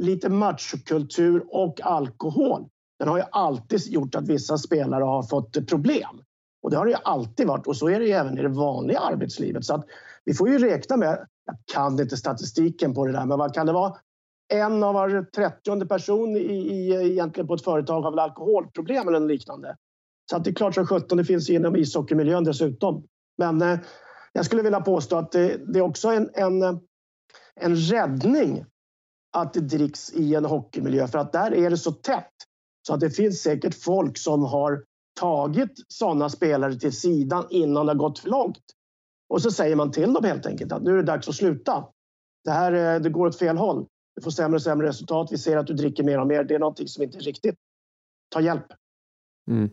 lite machokultur och alkohol den har ju alltid gjort att vissa spelare har fått problem. Och det har det ju alltid varit och så är det ju även i det vanliga arbetslivet. Så att vi får ju räkna med, jag kan inte statistiken på det där, men vad kan det vara? En av var trettionde person i, i, egentligen på ett företag har väl alkoholproblem eller liknande. Så att det är klart som sjutton, det finns inom ishockeymiljön dessutom. Men eh, jag skulle vilja påstå att det, det är också en, en, en räddning att det dricks i en hockeymiljö för att där är det så tätt så att det finns säkert folk som har tagit sådana spelare till sidan innan det har gått för långt. Och så säger man till dem helt enkelt att nu är det dags att sluta. Det här eh, det går åt fel håll. Du får sämre och sämre resultat. Vi ser att du dricker mer och mer. Det är någonting som inte är riktigt. Ta hjälp. Mm.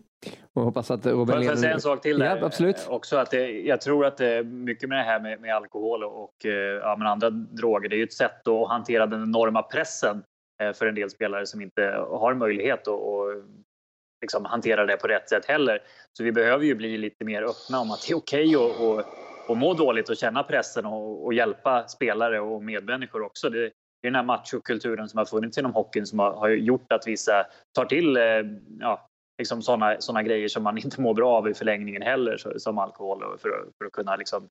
Och hoppas att Robin Får jag säga en sak till där? Ja, absolut. Också att det, jag tror att det är mycket med det här med, med alkohol och eh, ja, men andra droger. Det är ju ett sätt att hantera den enorma pressen eh, för en del spelare som inte har möjlighet att liksom hantera det på rätt sätt heller. Så vi behöver ju bli lite mer öppna om att det är okej okay att, att, må dåligt och känna pressen och, och hjälpa spelare och medmänniskor också. Det, det är den här machokulturen som har funnits inom hockeyn som har, har gjort att vissa tar till eh, ja, liksom såna, såna grejer som man inte mår bra av i förlängningen heller, så, som alkohol för, för att kunna liksom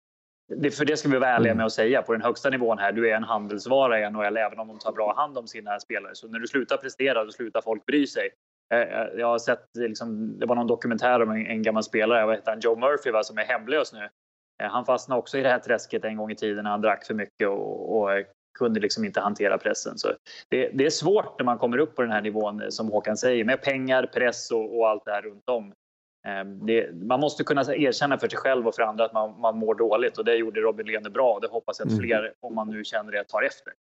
det, för det ska vi vara ärliga mm. med att säga på den högsta nivån här. Du är en handelsvara i NHL även om de tar bra hand om sina spelare. Så när du slutar prestera, då slutar folk bry sig. Eh, eh, jag har sett, liksom, det var någon dokumentär om en, en gammal spelare, vad heter han, Joe Murphy va, som är hemlös nu. Eh, han fastnade också i det här träsket en gång i tiden när han drack för mycket och, och kunde liksom inte hantera pressen. Så det, det, är svårt när man kommer upp på den här nivån som Håkan säger med pengar, press och, och allt det här runt om. Det, man måste kunna erkänna för sig själv och för andra att man, man mår dåligt och det gjorde Robin Lehner bra och det hoppas jag att mm. fler, om man nu känner det, tar efter.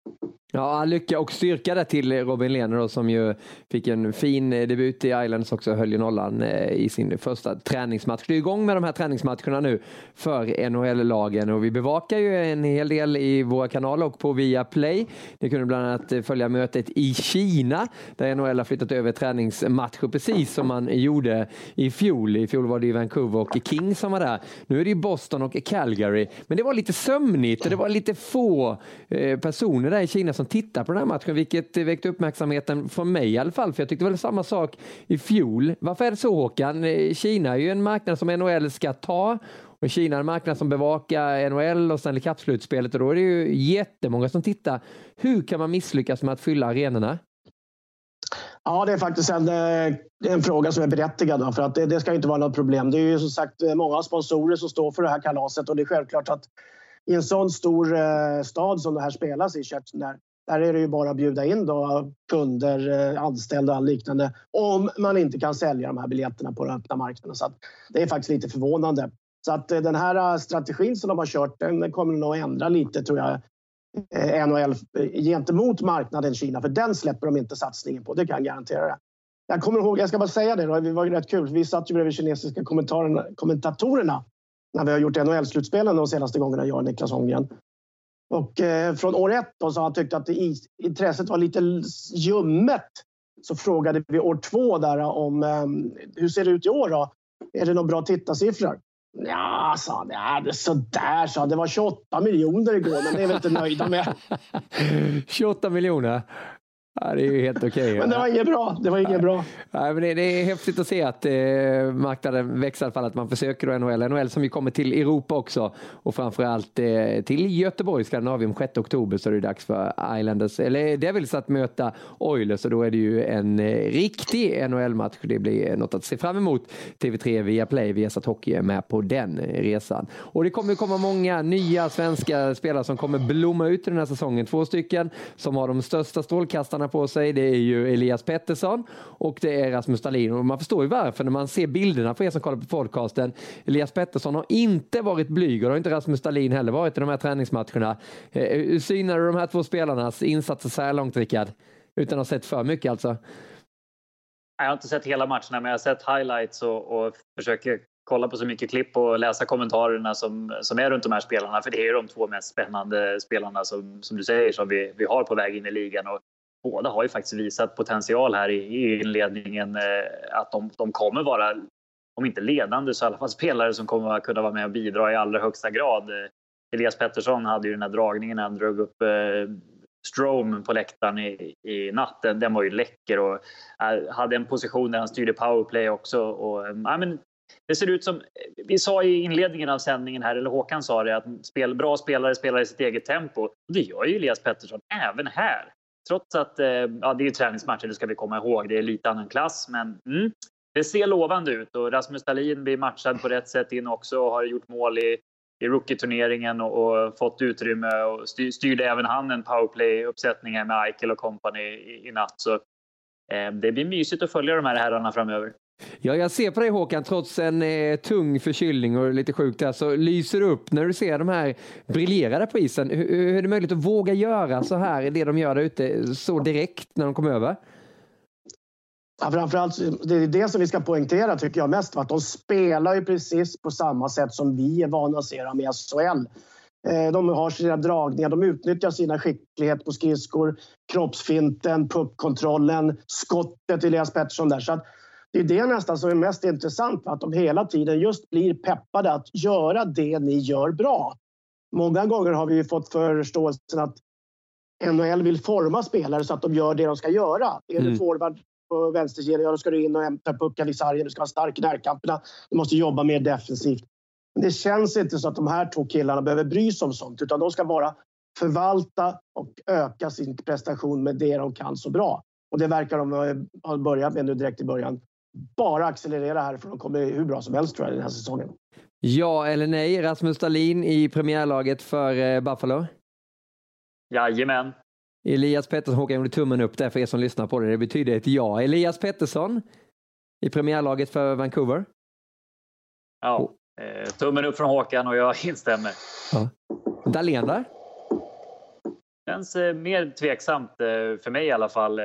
Ja, lycka och styrka där till Robin Lehner då, som ju fick en fin eh, debut i Islands också, höll ju nollan eh, i sin första träningsmatch. Det är igång med de här träningsmatcherna nu för NHL-lagen och vi bevakar ju en hel del i våra kanaler och på Viaplay. Ni kunde bland annat eh, följa mötet i Kina där NHL har flyttat över träningsmatcher precis som man gjorde i fjol. I fjol var det ju Vancouver och King som var där. Nu är det ju Boston och Calgary, men det var lite sömnigt och det var lite få personer där i Kina som tittade på den här matchen, vilket väckte uppmärksamheten från mig i alla fall, för jag tyckte väl samma sak i fjol. Varför är det så Håkan? Eh, Kina är ju en marknad som NHL ska ta och Kina är en marknad som bevakar NHL och Stanley Cup-slutspelet och då är det ju jättemånga som tittar. Hur kan man misslyckas med att fylla arenorna? Ja, det är faktiskt en, eh, en fråga som är berättigad. För att det, det, ska inte vara något problem. Det är ju som sagt många sponsorer som står för det här kalaset och det är självklart att i en sån stor eh, stad som det här spelas i, där, där är det ju bara att bjuda in då kunder, eh, anställda och liknande om man inte kan sälja de här biljetterna på den öppna marknaden. Så det är faktiskt lite förvånande. Så att eh, den här eh, strategin som de har kört, den kommer nog ändra lite tror jag. NHL gentemot marknaden Kina, för den släpper de inte satsningen på. Det kan jag garantera. Jag kommer ihåg, jag ska bara säga det, då, det var rätt kul. Vi satt ju bredvid kinesiska kommentatorerna när vi har gjort NHL-slutspelen de senaste gångerna, jag och Niklas Holmgren. Och eh, från år ett då, så har han tyckt att intresset var lite ljummet. Så frågade vi år två där om eh, hur ser det ut i år då? Är det några bra tittarsiffror? Ja, sa han. Ja, det är sådär, sa han. Det var 28 miljoner igår, men det är vi inte nöjda med. *laughs* 28 miljoner? Ja, det är ju helt okej. Okay, men det var inget bra. Det var inget bra. Ja, men det, det, är häftigt att se att eh, marknaden växer i alla fall, att man försöker då NHL. NHL som ju kommer till Europa också och framförallt eh, till Göteborg, Skandinavien, 6 oktober så är det dags för Islanders, eller Devils att möta Oilers och då är det ju en eh, riktig NHL-match. Det blir något att se fram emot. TV3 via Play, via Satt Hockey är med på den resan. Och det kommer komma många nya svenska spelare som kommer blomma ut i den här säsongen. Två stycken som har de största strålkastarna handskarna på sig. Det är ju Elias Pettersson och det är Rasmus Dahlin. Och man förstår ju varför när man ser bilderna för er som kollar på podcasten. Elias Pettersson har inte varit blyg och det har inte Rasmus Dahlin heller varit i de här träningsmatcherna. Hur synar du de här två spelarnas insatser så här långt, Rickard? Utan att ha sett för mycket alltså. Jag har inte sett hela matcherna, men jag har sett highlights och, och försöker kolla på så mycket klipp och läsa kommentarerna som, som är runt de här spelarna. För det är ju de två mest spännande spelarna som, som du säger som vi, vi har på väg in i ligan. Och båda har ju faktiskt visat potential här i, inledningen eh, att de, de kommer vara, om inte ledande så i alla fall spelare som kommer kunna vara med och bidra i allra högsta grad. Eh, Elias Pettersson hade ju den här dragningen när han drog upp eh, Strom på läktaren i, i natten. Den var ju läcker och hade en position där han styrde powerplay också. Och, ja, men det ser ut som, vi sa i inledningen av sändningen här, eller Håkan sa det, att spel, bra spelare spelar i sitt eget tempo. Det gör ju Elias Pettersson även här. Trots att eh, ja, det är träningsmatcher, det ska vi komma ihåg. Det är lite annan klass, men mm, det ser lovande ut och Rasmus Dahlin blir matchad på rätt sätt in också och har gjort mål i, i rookie-turneringen och, och, fått utrymme och styr, styrde även han en powerplay-uppsättning med Eichel och company i, i natt. Så eh, det blir mysigt att följa de här herrarna framöver. Ja, jag ser på dig Håkan, trots en eh, tung förkylning och lite sjukt där, så lyser du upp när du ser de här briljerade på isen. Hur, hur, är det möjligt att våga göra så här, det de gör där ute, så direkt när de kommer över? Ja, framförallt, det är det som vi ska poängtera tycker jag mest. Att de spelar ju precis på samma sätt som vi är vana att se dem i SHL. Eh, de har sina dragningar, de utnyttjar sina skicklighet på skridskor, kroppsfinten, puckkontrollen, skottet, till Elias Pettersson där. Så att det är det nästan som är mest intressant, att de hela tiden just blir peppade att göra det ni gör bra. Många gånger har vi fått förståelsen att NHL vill forma spelare så att de gör det de ska göra. Är du mm. forward på vänsterkedjan, ja, då ska du in och hämta puckar vid sargen. Du ska vara stark i närkamperna. Du måste jobba mer defensivt. Men det känns inte så att de här två killarna behöver bry sig om sånt, utan de ska bara förvalta och öka sin prestation med det de kan så bra. Och det verkar de ha börjat med nu direkt i början bara accelerera här för de kommer hur bra som helst tror jag den här säsongen. Ja eller nej, Rasmus Dahlin i premiärlaget för eh, Buffalo? Jajamän. Elias Pettersson, Håkan gjorde tummen upp där för er som lyssnar på det. Det betyder ett ja. Elias Pettersson i premiärlaget för Vancouver? Ja, eh, tummen upp från Håkan och jag instämmer. Ja. Dahlén där? Känns eh, mer tveksamt för mig i alla fall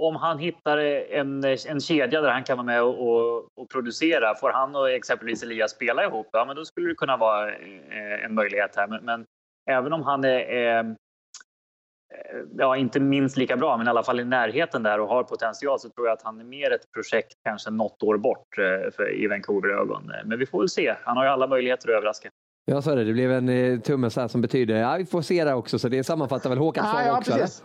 om han hittar en, en kedja där han kan vara med och, och, producera, får han och exempelvis Elias spela ihop, ja men då skulle det kunna vara eh, en möjlighet här. Men, men även om han är, är ja, inte minst lika bra, men i alla fall i närheten där och har potential så tror jag att han är mer ett projekt kanske något år bort eh, för, i Vancouver-ögon. Men vi får väl se. Han har ju alla möjligheter att överraska. Jag sa det, det blev en eh, tumme så här som betyder ja, vi får se det också, så det sammanfattar väl Håkans svar ja, också? Precis.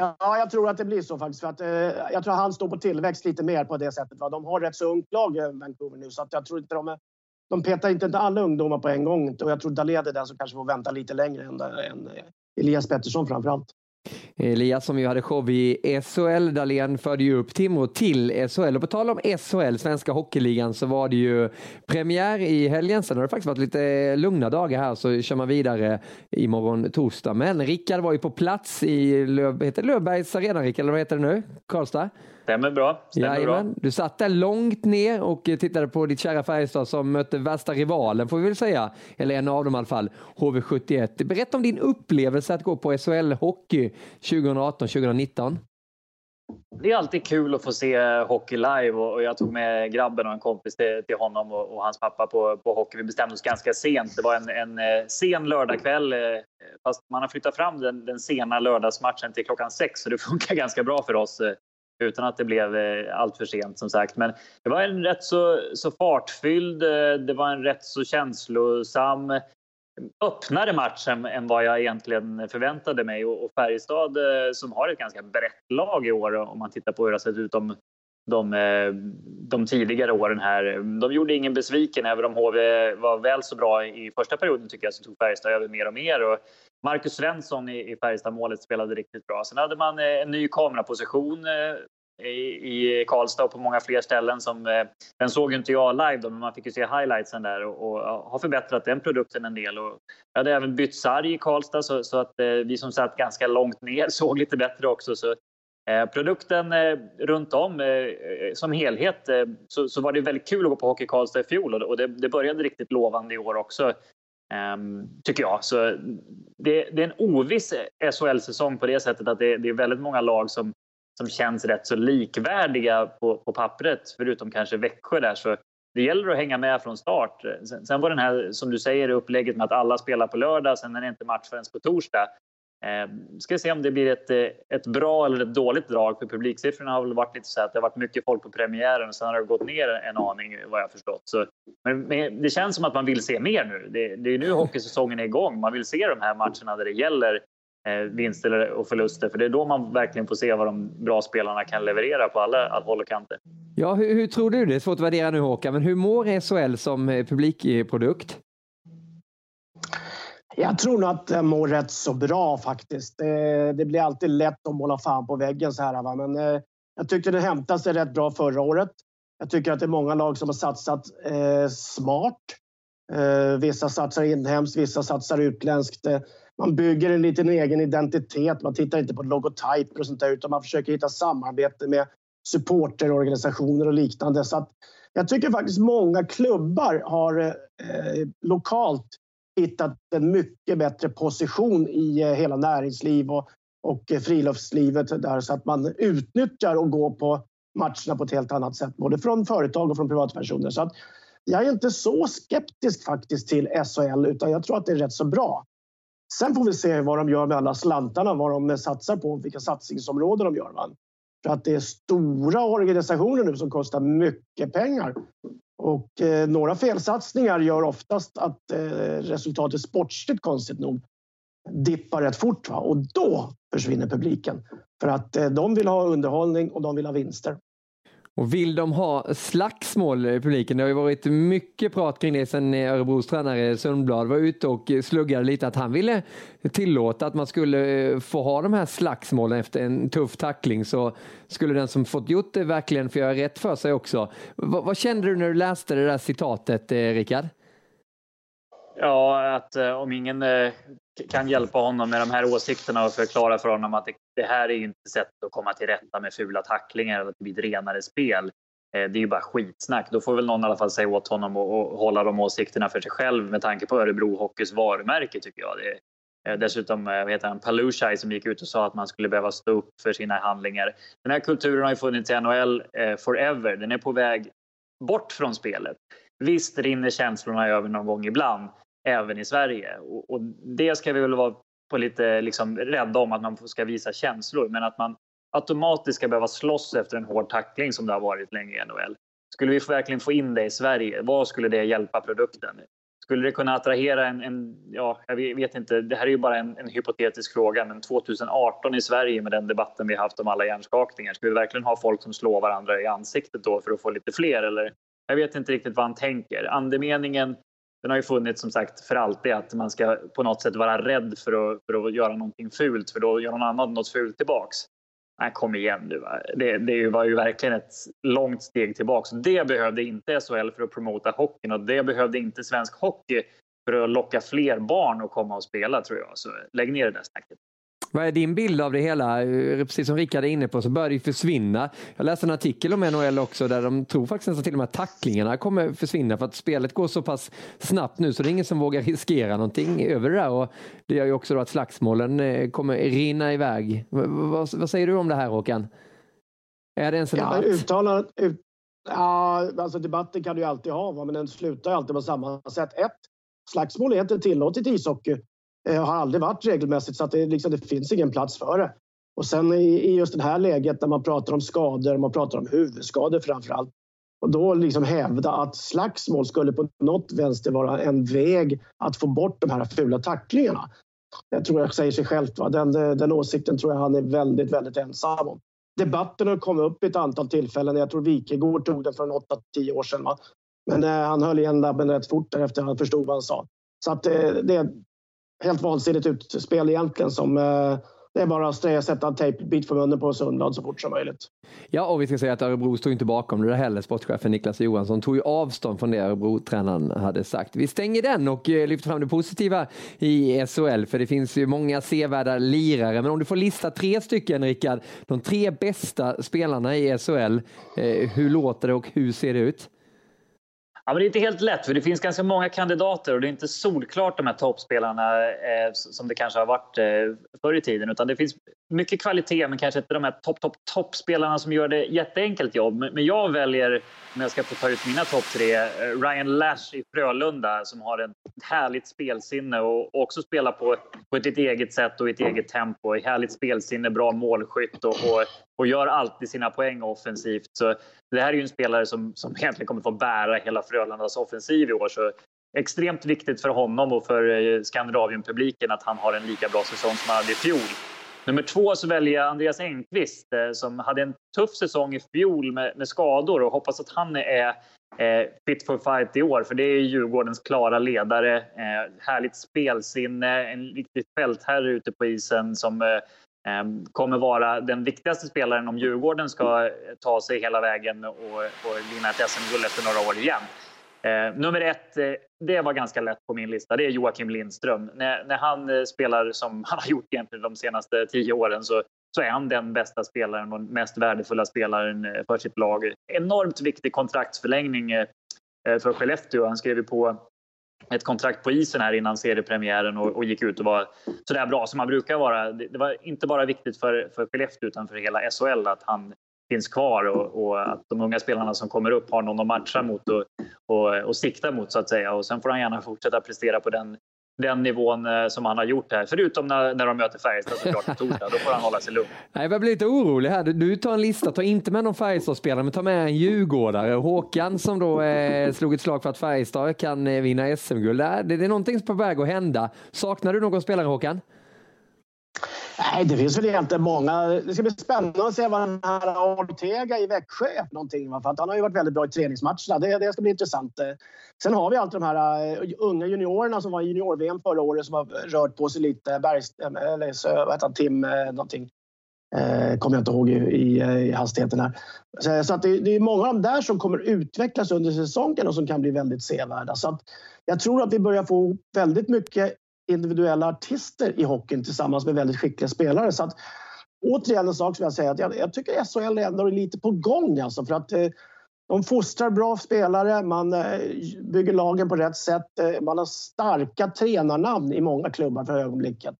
Ja, jag tror att det blir så faktiskt. För att, eh, jag tror att han står på tillväxt lite mer på det sättet. Va? De har rätt så ungt lag, eh, Vancouver nu, så att jag tror inte de är, De petar inte alla ungdomar på en gång och jag tror Dahled är den som kanske får vänta lite längre än, eh, än eh, Elias Pettersson framför allt. Elias som ju hade show i SHL. Dahlén förde ju upp Timrå till SHL. Och på tal om SHL, Svenska Hockeyligan, så var det ju premiär i helgen. Sen har det faktiskt varit lite lugna dagar här så kör man vidare imorgon torsdag. Men Rickard var ju på plats i Löv, heter Löfbergs arena, Rickard, eller vad heter det nu? Karlstad? Stämmer bra. Stämmer bra. Du satt där långt ner och tittade på ditt kära Färjestad som mötte värsta rivalen får vi väl säga. Eller en av dem i alla fall, HV71. Berätta om din upplevelse att gå på SHL-hockey 2018-2019. Det är alltid kul att få se hockey live och jag tog med grabben och en kompis till, till honom och, och, hans pappa på, på hockey. Vi bestämde oss ganska sent. Det var en, en eh, sen lördagkväll eh, fast man har flyttat fram den, den sena lördagsmatchen till klockan sex så det *laughs* funkar ganska bra för oss eh, utan att det blev allt för sent som sagt. Men det var en rätt så, så fartfylld, det var en rätt så känslosam öppnare match än, än vad jag egentligen förväntade mig. Och, och Färjestad eh, som har ett ganska brett lag i år om man tittar på hur det har sett ut de, de, eh, de tidigare åren här. De gjorde ingen besviken även om HV var väl så bra i första perioden tycker jag så tog Färjestad över mer och mer. Och Marcus Svensson i, i Färjestad-målet spelade riktigt bra. Sen hade man eh, en ny kameraposition eh, i, Karlstad och på många fler ställen. Som, eh, den såg ju inte jag live då, men man fick ju se highlightsen där och, och har förbättrat den produkten en del. Och jag hade även bytt sarg i Karlstad så, så att eh, vi som satt ganska långt ner *laughs* såg lite bättre också. Så, eh, produkten eh, runt om eh, eh, som helhet eh, så, så, var det väldigt kul att gå på Hockey Karlstad i fjol och, och det, det började riktigt lovande i år också. Um, tycker jag. Så det, det, är en oviss SHL-säsong på det sättet att det, det, är väldigt många lag som som känns rätt så likvärdiga på, på pappret, förutom kanske Växjö där. Så det gäller att hänga med från start. Sen, sen var den här, som du säger, upplägget med att alla spelar på lördag, sen är det inte match förrän på torsdag. Eh, ska se om det blir ett, ett bra eller ett dåligt drag, för publiksiffrorna har väl varit lite så att det har varit mycket folk på premiären och sen har det gått ner en aning vad jag förstått. Så, men, men det känns som att man vill se mer nu. Det, det är nu *clears throat* hockeysäsongen är igång. Man vill se de här matcherna där det gäller vinster och förluster. För det är då man verkligen får se vad de bra spelarna kan leverera på alla, alla håll och kanter. Ja, hur, hur, tror du? Det är svårt att värdera nu Håkan, men hur mår SHL som eh, publikprodukt? Jag tror nog att den mår rätt så bra faktiskt. Det, det blir alltid lätt att måla fan på väggen så här. Va? Men eh, jag tyckte det hämtade sig rätt bra förra året. Jag tycker att det är många lag som har satsat eh, smart. Eh, vissa satsar inhemskt, vissa satsar utländskt. Man bygger en liten egen identitet. Man tittar inte på logotyper och sånt där utan man försöker hitta samarbete med supporterorganisationer och liknande. Så att jag tycker faktiskt många klubbar har eh, lokalt hittat en mycket bättre position i eh, hela näringsliv och, och eh, friluftslivet där så att man utnyttjar och går på matcherna på ett helt annat sätt, både från företag och från privatpersoner. Så att jag är inte så skeptisk faktiskt till SHL utan jag tror att det är rätt så bra. Sen får vi se vad de gör med alla slantarna, vad de satsar på, vilka satsningsområden de gör. Man. För att det är stora organisationer nu som kostar mycket pengar. Och eh, några felsatsningar gör oftast att eh, resultatet sportsligt konstigt nog dippar rätt fort. Va? Och då försvinner publiken. För att eh, de vill ha underhållning och de vill ha vinster. Och vill de ha slagsmål i publiken? Det har ju varit mycket prat kring det sedan Örebros tränare Sundblad var ute och sluggade lite att han ville tillåta att man skulle eh, få ha de här slagsmålen efter en tuff tackling så skulle den som fått gjort det verkligen få göra rätt för sig också. vad, vad kände du när du läste det där citatet, eh, Rickard? Ja, att eh, om ingen eh, kan hjälpa honom med de här åsikterna och förklara för honom att det, det här är inte sättet att komma till rätta med fula tacklingar eller att det blir ett renare spel. Eh, det är ju bara skitsnack. Då får väl någon i alla fall säga åt honom och, hålla de åsikterna för sig själv med tanke på Örebro Hockeys varumärke tycker jag. Det, är, eh, dessutom eh, vad heter han, Palushaj som gick ut och sa att man skulle behöva stå upp för sina handlingar. Den här kulturen har ju funnits i NHL forever. Den är på väg bort från spelet. Visst rinner känslorna över någon gång ibland, även i Sverige. Och, och det ska vi väl vara på lite liksom, rädda om, att man ska visa känslor. Men att man automatiskt ska behöva slåss efter en hård tackling som det har varit länge i NHL. Skulle vi verkligen få in det i Sverige, vad skulle det hjälpa produkten? Skulle det kunna attrahera en, en ja, jag vet inte, det här är ju bara en, en, hypotetisk fråga, men 2018 i Sverige med den debatten vi haft om alla hjärnskakningar, skulle vi verkligen ha folk som slår varandra i ansiktet då för att få lite fler? Eller, jag vet inte riktigt vad han tänker. Andemeningen den har ju funnits som sagt för alltid att man ska på något sätt vara rädd för att, för att göra någonting fult för då gör någon annan något fult tillbaks. Nej, kom igen nu. Va? Det, det var ju verkligen ett långt steg tillbaks. Det behövde inte SHL för att promota hockeyn och det behövde inte svensk hockey för att locka fler barn att komma och spela tror jag. Så lägg ner det där snacket. Vad är din bild av det hela? Eh, precis som Rickard är inne på så börjar det försvinna. Jag läste en artikel om NHL också där de tror faktiskt nästan till och med att tacklingarna kommer försvinna för att spelet går så pass snabbt nu så det är ingen som vågar riskera någonting över det där och det gör ju också att slagsmålen eh, kommer rinna iväg. Vad, vad säger du om det här Håkan? Är det ens en ja, debatt? Uttalandet, ut, ja, alltså debatten kan du ju alltid ha, men den slutar ju alltid på samma sätt. Ett, slagsmål är inte tillåtet i ishockey. Det har aldrig varit regelmässigt så att det, liksom, det finns ingen plats för det. Och sen i, i just det här läget när man pratar om skador, man pratar om huvudskador framför allt. Och då liksom hävda att slagsmål skulle på något vänster vara en väg att få bort de här fula tacklingarna. Det tror jag säger sig självt. Va? Den, eh, den åsikten tror jag han är väldigt, väldigt ensam om. Debatten har kommit upp i ett antal tillfällen. Jag tror Wikegård tog den för 8-10 år sedan. Va? Men eh, han höll igen labben rätt fort därefter han förstod vad han sa. Så att eh, det, helt vansinnigt utspel egentligen som eh, det är bara att sätta en tejpbit för munnen på Sundblad så fort som möjligt. Ja, och vi ska säga att Örebro står inte bakom det där heller. Sportchefen Niklas Johansson tog ju avstånd från det Örebro-tränaren hade sagt. Vi stänger den och eh, lyfter fram det positiva i SHL, för det finns ju många sevärda lirare. Men om du får lista tre stycken, Rickard, de tre bästa spelarna i SHL, eh, hur låter det och hur ser det ut? Ja, men det är inte helt lätt, för det finns ganska många kandidater och det är inte solklart de här toppspelarna eh, som det kanske har varit eh, förr i tiden. Utan det finns mycket kvalitet, men kanske inte de här topp, topp, toppspelarna som gör det jätteenkelt jobb. Men, men jag väljer, om jag ska få ta ut mina topp tre, eh, Ryan Lash i Frölunda som har ett härligt spelsinne och, också spelar på, på ett eget sätt och ett eget tempo. Härligt spelsinne, bra målskytt och, och, och gör alltid sina poäng offensivt. Så det här är ju en spelare som, som egentligen kommer få bära hela Frölundas offensiv i år. Så extremt viktigt för honom och för eh, Skandinavien-publiken att han har en lika bra säsong som han hade i fjol. Nummer två så väljer jag Andreas Engqvist eh, som hade en tuff säsong i fjol med, med skador och hoppas att han är eh, fit for fight i år. För det är Djurgårdens klara ledare. Eh, härligt spelsinne, en riktig fältherre ute på isen som eh, Ehm, kommer vara den viktigaste spelaren om Djurgården ska ta sig hela vägen och, och vinna ett SM-guld efter några år igen. Eh, nummer ett, eh, det var ganska lätt på min lista, det är Joakim Lindström. När, när han eh, spelar som *laughs* han har gjort egentligen de senaste tio åren så, så är han den bästa spelaren och mest värdefulla spelaren eh, för sitt lag. Enormt viktig kontraktsförlängning eh, eh, för Skellefteå. Han skrev ju på ett kontrakt på isen här innan seriepremiären och, och gick ut och var sådär bra som han brukar vara. Det, det, var inte bara viktigt för, för Skellefteå utan för hela SHL att han finns kvar och, och, att de unga spelarna som kommer upp har någon att matcha mot och, och, och sikta mot så att säga. Och sen får han gärna fortsätta prestera på den den nivån eh, som han har gjort här. Förutom när, när de möter Färjestad såklart på torsdag. Då får han hålla sig lugn. Jag börjar bli lite orolig här. Du tar en lista, ta inte med någon Färjestad-spelare, men ta med en djurgårdare. Håkan som då eh, slog ett slag för att Färjestad kan eh, vinna SM-guld. Det, det är någonting på väg att hända. Saknar du någon spelare Håkan? Nej, det finns väl egentligen många. Det ska bli spännande att se vad den här Ortega i Växjö är för någonting. För att han har ju varit väldigt bra i träningsmatcherna. Det, det ska bli intressant. Sen har vi alltid de här eh, unga juniorerna som var i junior-VM förra året som har rört på sig lite. Bergs, eh, eller så, vad heter han, Tim eh, någonting. Eh, kommer jag inte ihåg i, i, i hastigheten här. Så, så att det, det, är många av de där som kommer utvecklas under säsongen och som kan bli väldigt sevärda. Så att jag tror att vi börjar få väldigt mycket individuella artister i hockeyn tillsammans med väldigt skickliga spelare. Så att, återigen en sak som jag säger, att jag, jag tycker SHL ändå är lite på gång alltså för att eh, de fostrar bra spelare, man eh, bygger lagen på rätt sätt, eh, man har starka tränarnamn i många klubbar för ögonblicket.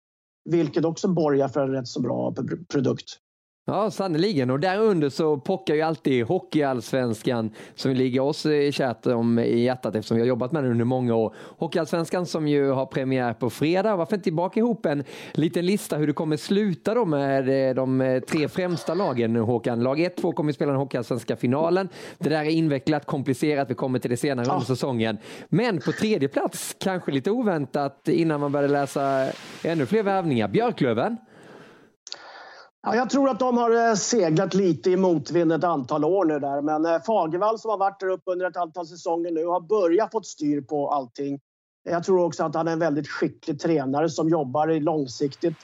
Vilket också borgar för en rätt så bra produkt. Ja, sannerligen. Och där under så pockar ju alltid Hockeyallsvenskan som ligger oss kärt om i hjärtat eftersom vi har jobbat med den under många år. Hockeyallsvenskan som ju har premiär på fredag. Varför inte baka ihop en liten lista hur det kommer sluta då med eh, de eh, tre främsta lagen, Håkan? Lag 1, 2 kommer spela den Hockeyallsvenska finalen. Det där är invecklat, komplicerat. Vi kommer till det senare under säsongen. Men på tredje plats, kanske lite oväntat innan man började läsa ännu fler värvningar, Björklöven. Ja, jag tror att de har eh, seglat lite i motvind ett antal år nu där. Men eh, Fagervall som har varit där uppe under ett antal säsonger nu har börjat få styr på allting. Jag tror också att han är en väldigt skicklig tränare som jobbar långsiktigt.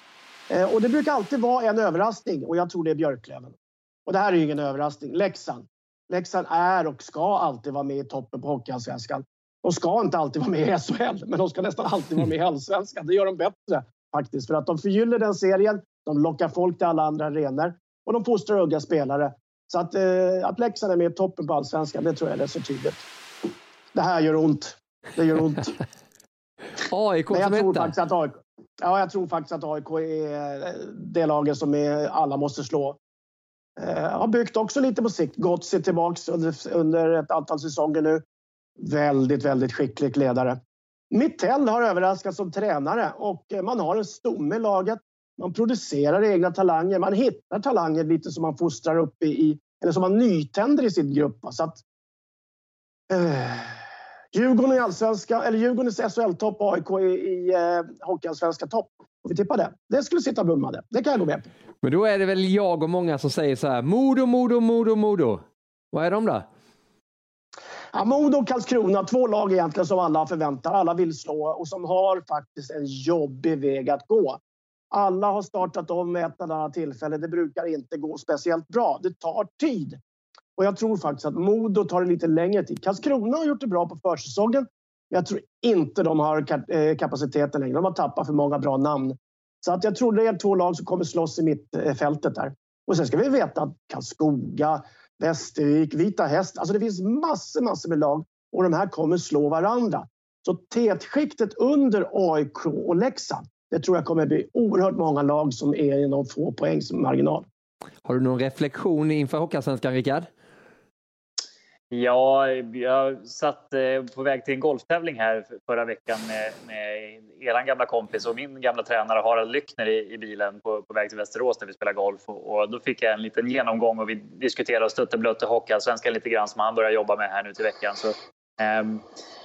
Eh, och det brukar alltid vara en överraskning och jag tror det är Björklöven. Och det här är ju ingen överraskning. Leksand. Leksand är och ska alltid vara med i toppen på Hockeyallsvenskan. De ska inte alltid vara med i SHL, men de ska nästan alltid vara med i Allsvenskan. Det gör de bättre faktiskt. För att de förgyller den serien, de lockar folk till alla andra arenor och de fostrar unga spelare. Så att, eh, att Leksand är med i toppen på Allsvenskan, det tror jag är så tydligt. Det här gör ont. Det gör ont. *laughs* AIK Men jag som tror etta. faktiskt att AIK, ja, jag tror faktiskt att AIK är det laget som är, alla måste slå. Eh, har byggt också lite på sikt. Gått sig tillbaks under, under ett antal säsonger nu. Väldigt, väldigt skicklig ledare. Mittell har överraskat som tränare och eh, man har en stomme i laget. Man producerar egna talanger. Man hittar talanger lite som man fostrar upp i, eller som man nytänder i sin grupp. Så att, eh, Djurgården i allsvenska, eller Djurgårdens SHL-topp och AIK i, i eh, Hockeyallsvenska topp. Vi tippar det. Det skulle sitta Brummade. Det kan jag gå med på. Men då är det väl jag och många som säger så här, Modo, Modo, Modo, Modo. Vad är de då? Ja, Modo och Karlskrona, två lag egentligen som alla förväntar, alla vill slå och som har faktiskt en jobbig väg att gå. Alla har startat om med ett eller annat tillfälle. Det brukar inte gå speciellt bra. Det tar tid. Och jag tror faktiskt att Modo tar det lite längre tid. Karlskrona har gjort det bra på försäsongen. Men jag tror inte de har eh, kapaciteten längre. De har tappat för många bra namn. Så att jag tror det är två lag som kommer slåss i mittfältet där. Och sen ska vi veta att Karlskoga, Västervik, Vita Häst. Alltså det finns massor, massor med lag och de här kommer slå varandra. Så tätskiktet under AIK och Leksand, det tror jag kommer bli oerhört många lag som är i någon få poängs marginal. Har du någon reflektion inför Hockeyallsvenskan, Rickard? Ja, jag satt eh, på väg till en golftävling här för- förra veckan med, med er gamla kompis och min gamla tränare Harald Lyckner i, i bilen på, på väg till Västerås där vi spelar golf. Och, och då fick jag en liten genomgång och vi diskuterade och stötte blötte Hockeyallsvenskan lite grann som han börjar jobba med här nu till veckan. Så, Ehm,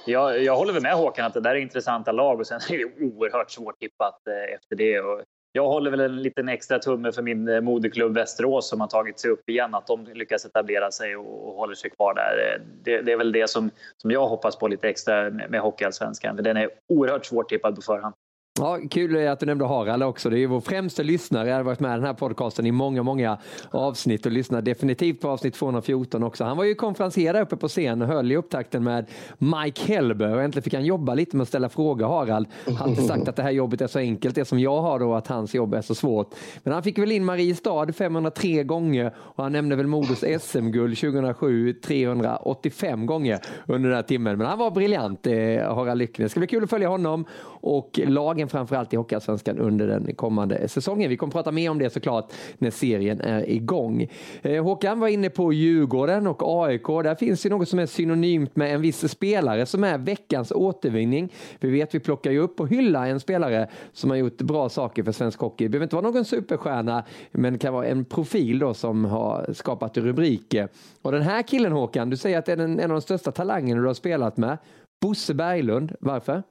jag, jag håller väl med Håkan att det där är intressanta lag och sen är det oerhört svårt tippat eh, efter det. Och jag håller väl en liten extra tumme för min eh, moderklubb Västerås som har tagit sig upp igen, att de lyckas etablera sig och, och håller sig kvar där. Eh, det, det är väl det som, som jag hoppas på lite extra med, med Hockeyallsvenskan, för den är oerhört svårt tippad på förhand. Ja, kul att du nämnde Harald också. Det är ju vår främsta lyssnare. Jag har varit med i den här podcasten i många, många avsnitt och lyssnar definitivt på avsnitt 214 också. Han var ju konferencier där uppe på scen och höll i upptakten med Mike Helber. och äntligen fick han jobba lite med att ställa frågor, Harald. Han har sagt att det här jobbet är så enkelt, det som jag har då, att hans jobb är så svårt. Men han fick väl in Mariestad 503 gånger och han nämnde väl Modos SM-guld 2007 385 gånger under den här timmen. Men han var briljant, eh, Harald Lyckner. Det ska bli kul att följa honom och lagen framförallt i Hockeyallsvenskan under den kommande säsongen. Vi kommer prata mer om det såklart när serien är igång. Eh, Håkan var inne på Djurgården och AIK. Där finns ju något som är synonymt med en viss spelare som är veckans återvinning. Vi vet vi plockar ju upp och hyllar en spelare som har gjort bra saker för svensk hockey. Det behöver inte vara någon superstjärna men kan vara en profil då som har skapat rubriker. Och den här killen Håkan, du säger att det är en, en av de största talangerna du har spelat med. Bosse Berglund, varför?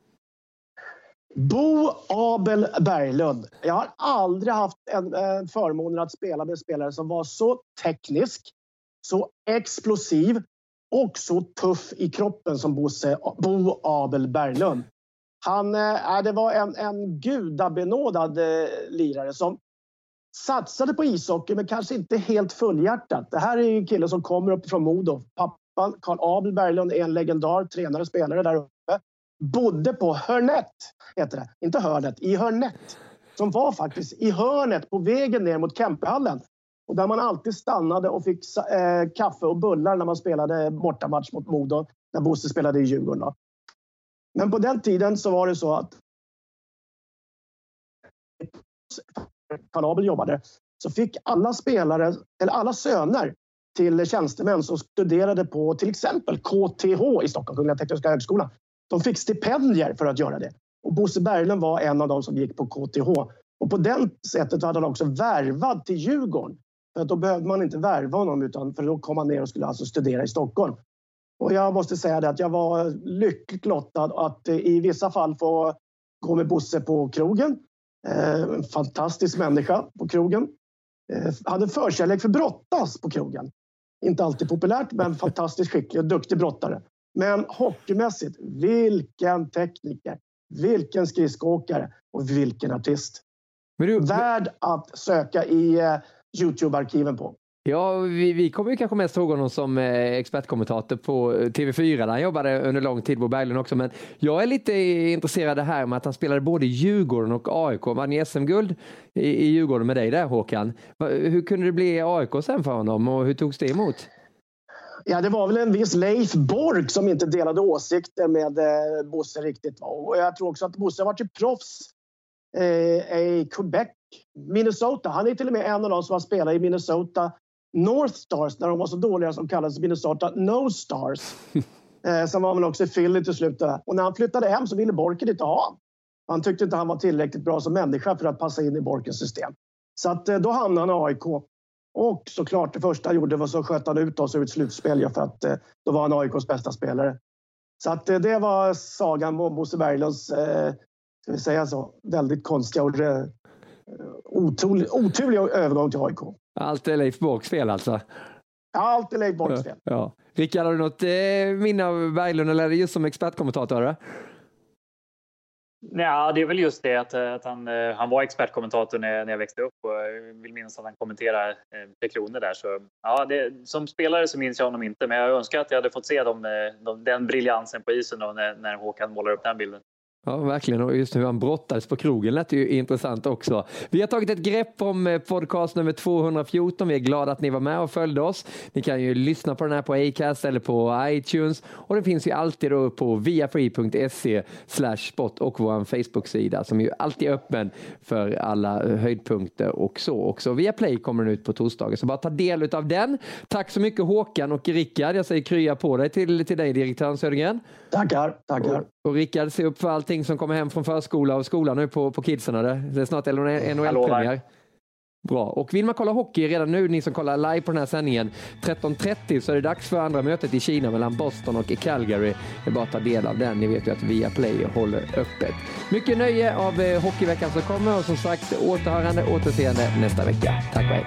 Bo Abel Berglund. Jag har aldrig haft en, en förmånen att spela med en spelare som var så teknisk, så explosiv och så tuff i kroppen som Bosse, Bo Abel Berglund. Han, eh, äh, det var en, en gudabenådad äh, lirare som satsade på ishockey men kanske inte helt fullhjärtat. Det här är ju en kille som kommer upp från Modo. Pappan Carl Abel Berglund är en legendar, tränare och spelare där. Bodde på Hörnet, heter det. Inte Hörnet, i Hörnet. Som var faktiskt i hörnet på vägen ner mot Kempehallen. Och där man alltid stannade och fick eh, kaffe och bullar när man spelade bortamatch mot Modo. När Bosse spelade i Djurgården. Då. Men på den tiden så var det så att Carl jobbade så fick alla spelare, eller alla söner till tjänstemän som studerade på till exempel KTH i Stockholm, Kungliga Tekniska Högskolan. De fick stipendier för att göra det. Och Bosse Berglund var en av dem som gick på KTH. Och på det sättet hade han också värvad till Djurgården. För att då behövde man inte värva honom utan för då kom han ner och skulle alltså studera i Stockholm. Och jag måste säga det att jag var lyckligt lottad att eh, i vissa fall få gå med Bosse på krogen. Eh, en fantastisk människa på krogen. Eh, hade förkärlek för brottas på krogen. Inte alltid populärt, men fantastiskt skicklig och duktig brottare. Men hockeymässigt, vilken tekniker, vilken skridskoåkare och vilken artist. Du, Värd att söka i uh, Youtube-arkiven på. Ja, vi, vi kommer ju kanske mest ihåg honom som eh, expertkommentator på eh, TV4 där han jobbade under lång tid, Bo Berglund också. Men jag är lite intresserad det här med att han spelade både i Djurgården och AIK. Vann ni SM-guld i, i Djurgården med dig där Håkan. Hur kunde det bli AIK sen för honom och hur togs det emot? Ja, det var väl en viss Leif Bork som inte delade åsikter med eh, Bosse riktigt. Och jag tror också att Bosse har varit proffs eh, i Quebec, Minnesota. Han är till och med en av de som har spelat i Minnesota North Stars när de var så dåliga som kallades Minnesota No Stars. *laughs* eh, sen var man också i Philly till slut. Och när han flyttade hem så ville Borken inte ha honom. Han tyckte inte han var tillräckligt bra som människa för att passa in i Borkens system. Så att, eh, då hamnade han i AIK. Och såklart det första han gjorde var så sköt han ut oss ur ett slutspel för att eh, då var han AIKs bästa spelare. Så att eh, det var sagan om Bosse Berglunds, eh, ska vi säga så, väldigt konstiga och eh, otrolig, oturliga övergång till AIK. Allt är Leif Borks fel alltså? Allt är Leif Borks fel. Ja. Rickard, har du något eh, minne av Berglund eller är det just som expertkommentator? Ja, det är väl just det att, eh, att han, eh, han var expertkommentator när, när jag växte upp och jag vill minnas att han kommenterade eh, Tre Kronor där. Så, ja, det, som spelare så minns jag honom inte, men jag önskar att jag hade fått se dem, eh, de, den briljansen på isen då, när, när Håkan målar upp den bilden. Ja, verkligen. Och just hur han brottades på krogen lät ju intressant också. Vi har tagit ett grepp om eh, podcast nummer 214. Vi är glada att ni var med och följde oss. Ni kan ju lyssna på den här på Acast eller på iTunes och den finns ju alltid då på viafree.se spot och vår Facebook-sida som ju alltid är öppen för alla höjdpunkter och så också. Viaplay kommer den ut på torsdagar så bara ta del av den. Tack så mycket Håkan och Rickard. Jag säger krya på dig till, till dig direktören Södergren. Tackar, tackar. Och, och Rickard, se upp för allting som kommer hem från förskola och skola nu på, på kidsen. Det är snart NHL-premiär. Bra. Och vill man kolla hockey redan nu, ni som kollar live på den här sändningen, 13.30 så är det dags för andra mötet i Kina mellan Boston och Calgary. Det är bara att ta del av den. Ni vet ju att Viaplay håller öppet. Mycket nöje av eh, hockeyveckan som kommer och som sagt återhörande, återseende nästa vecka. Tack och hej!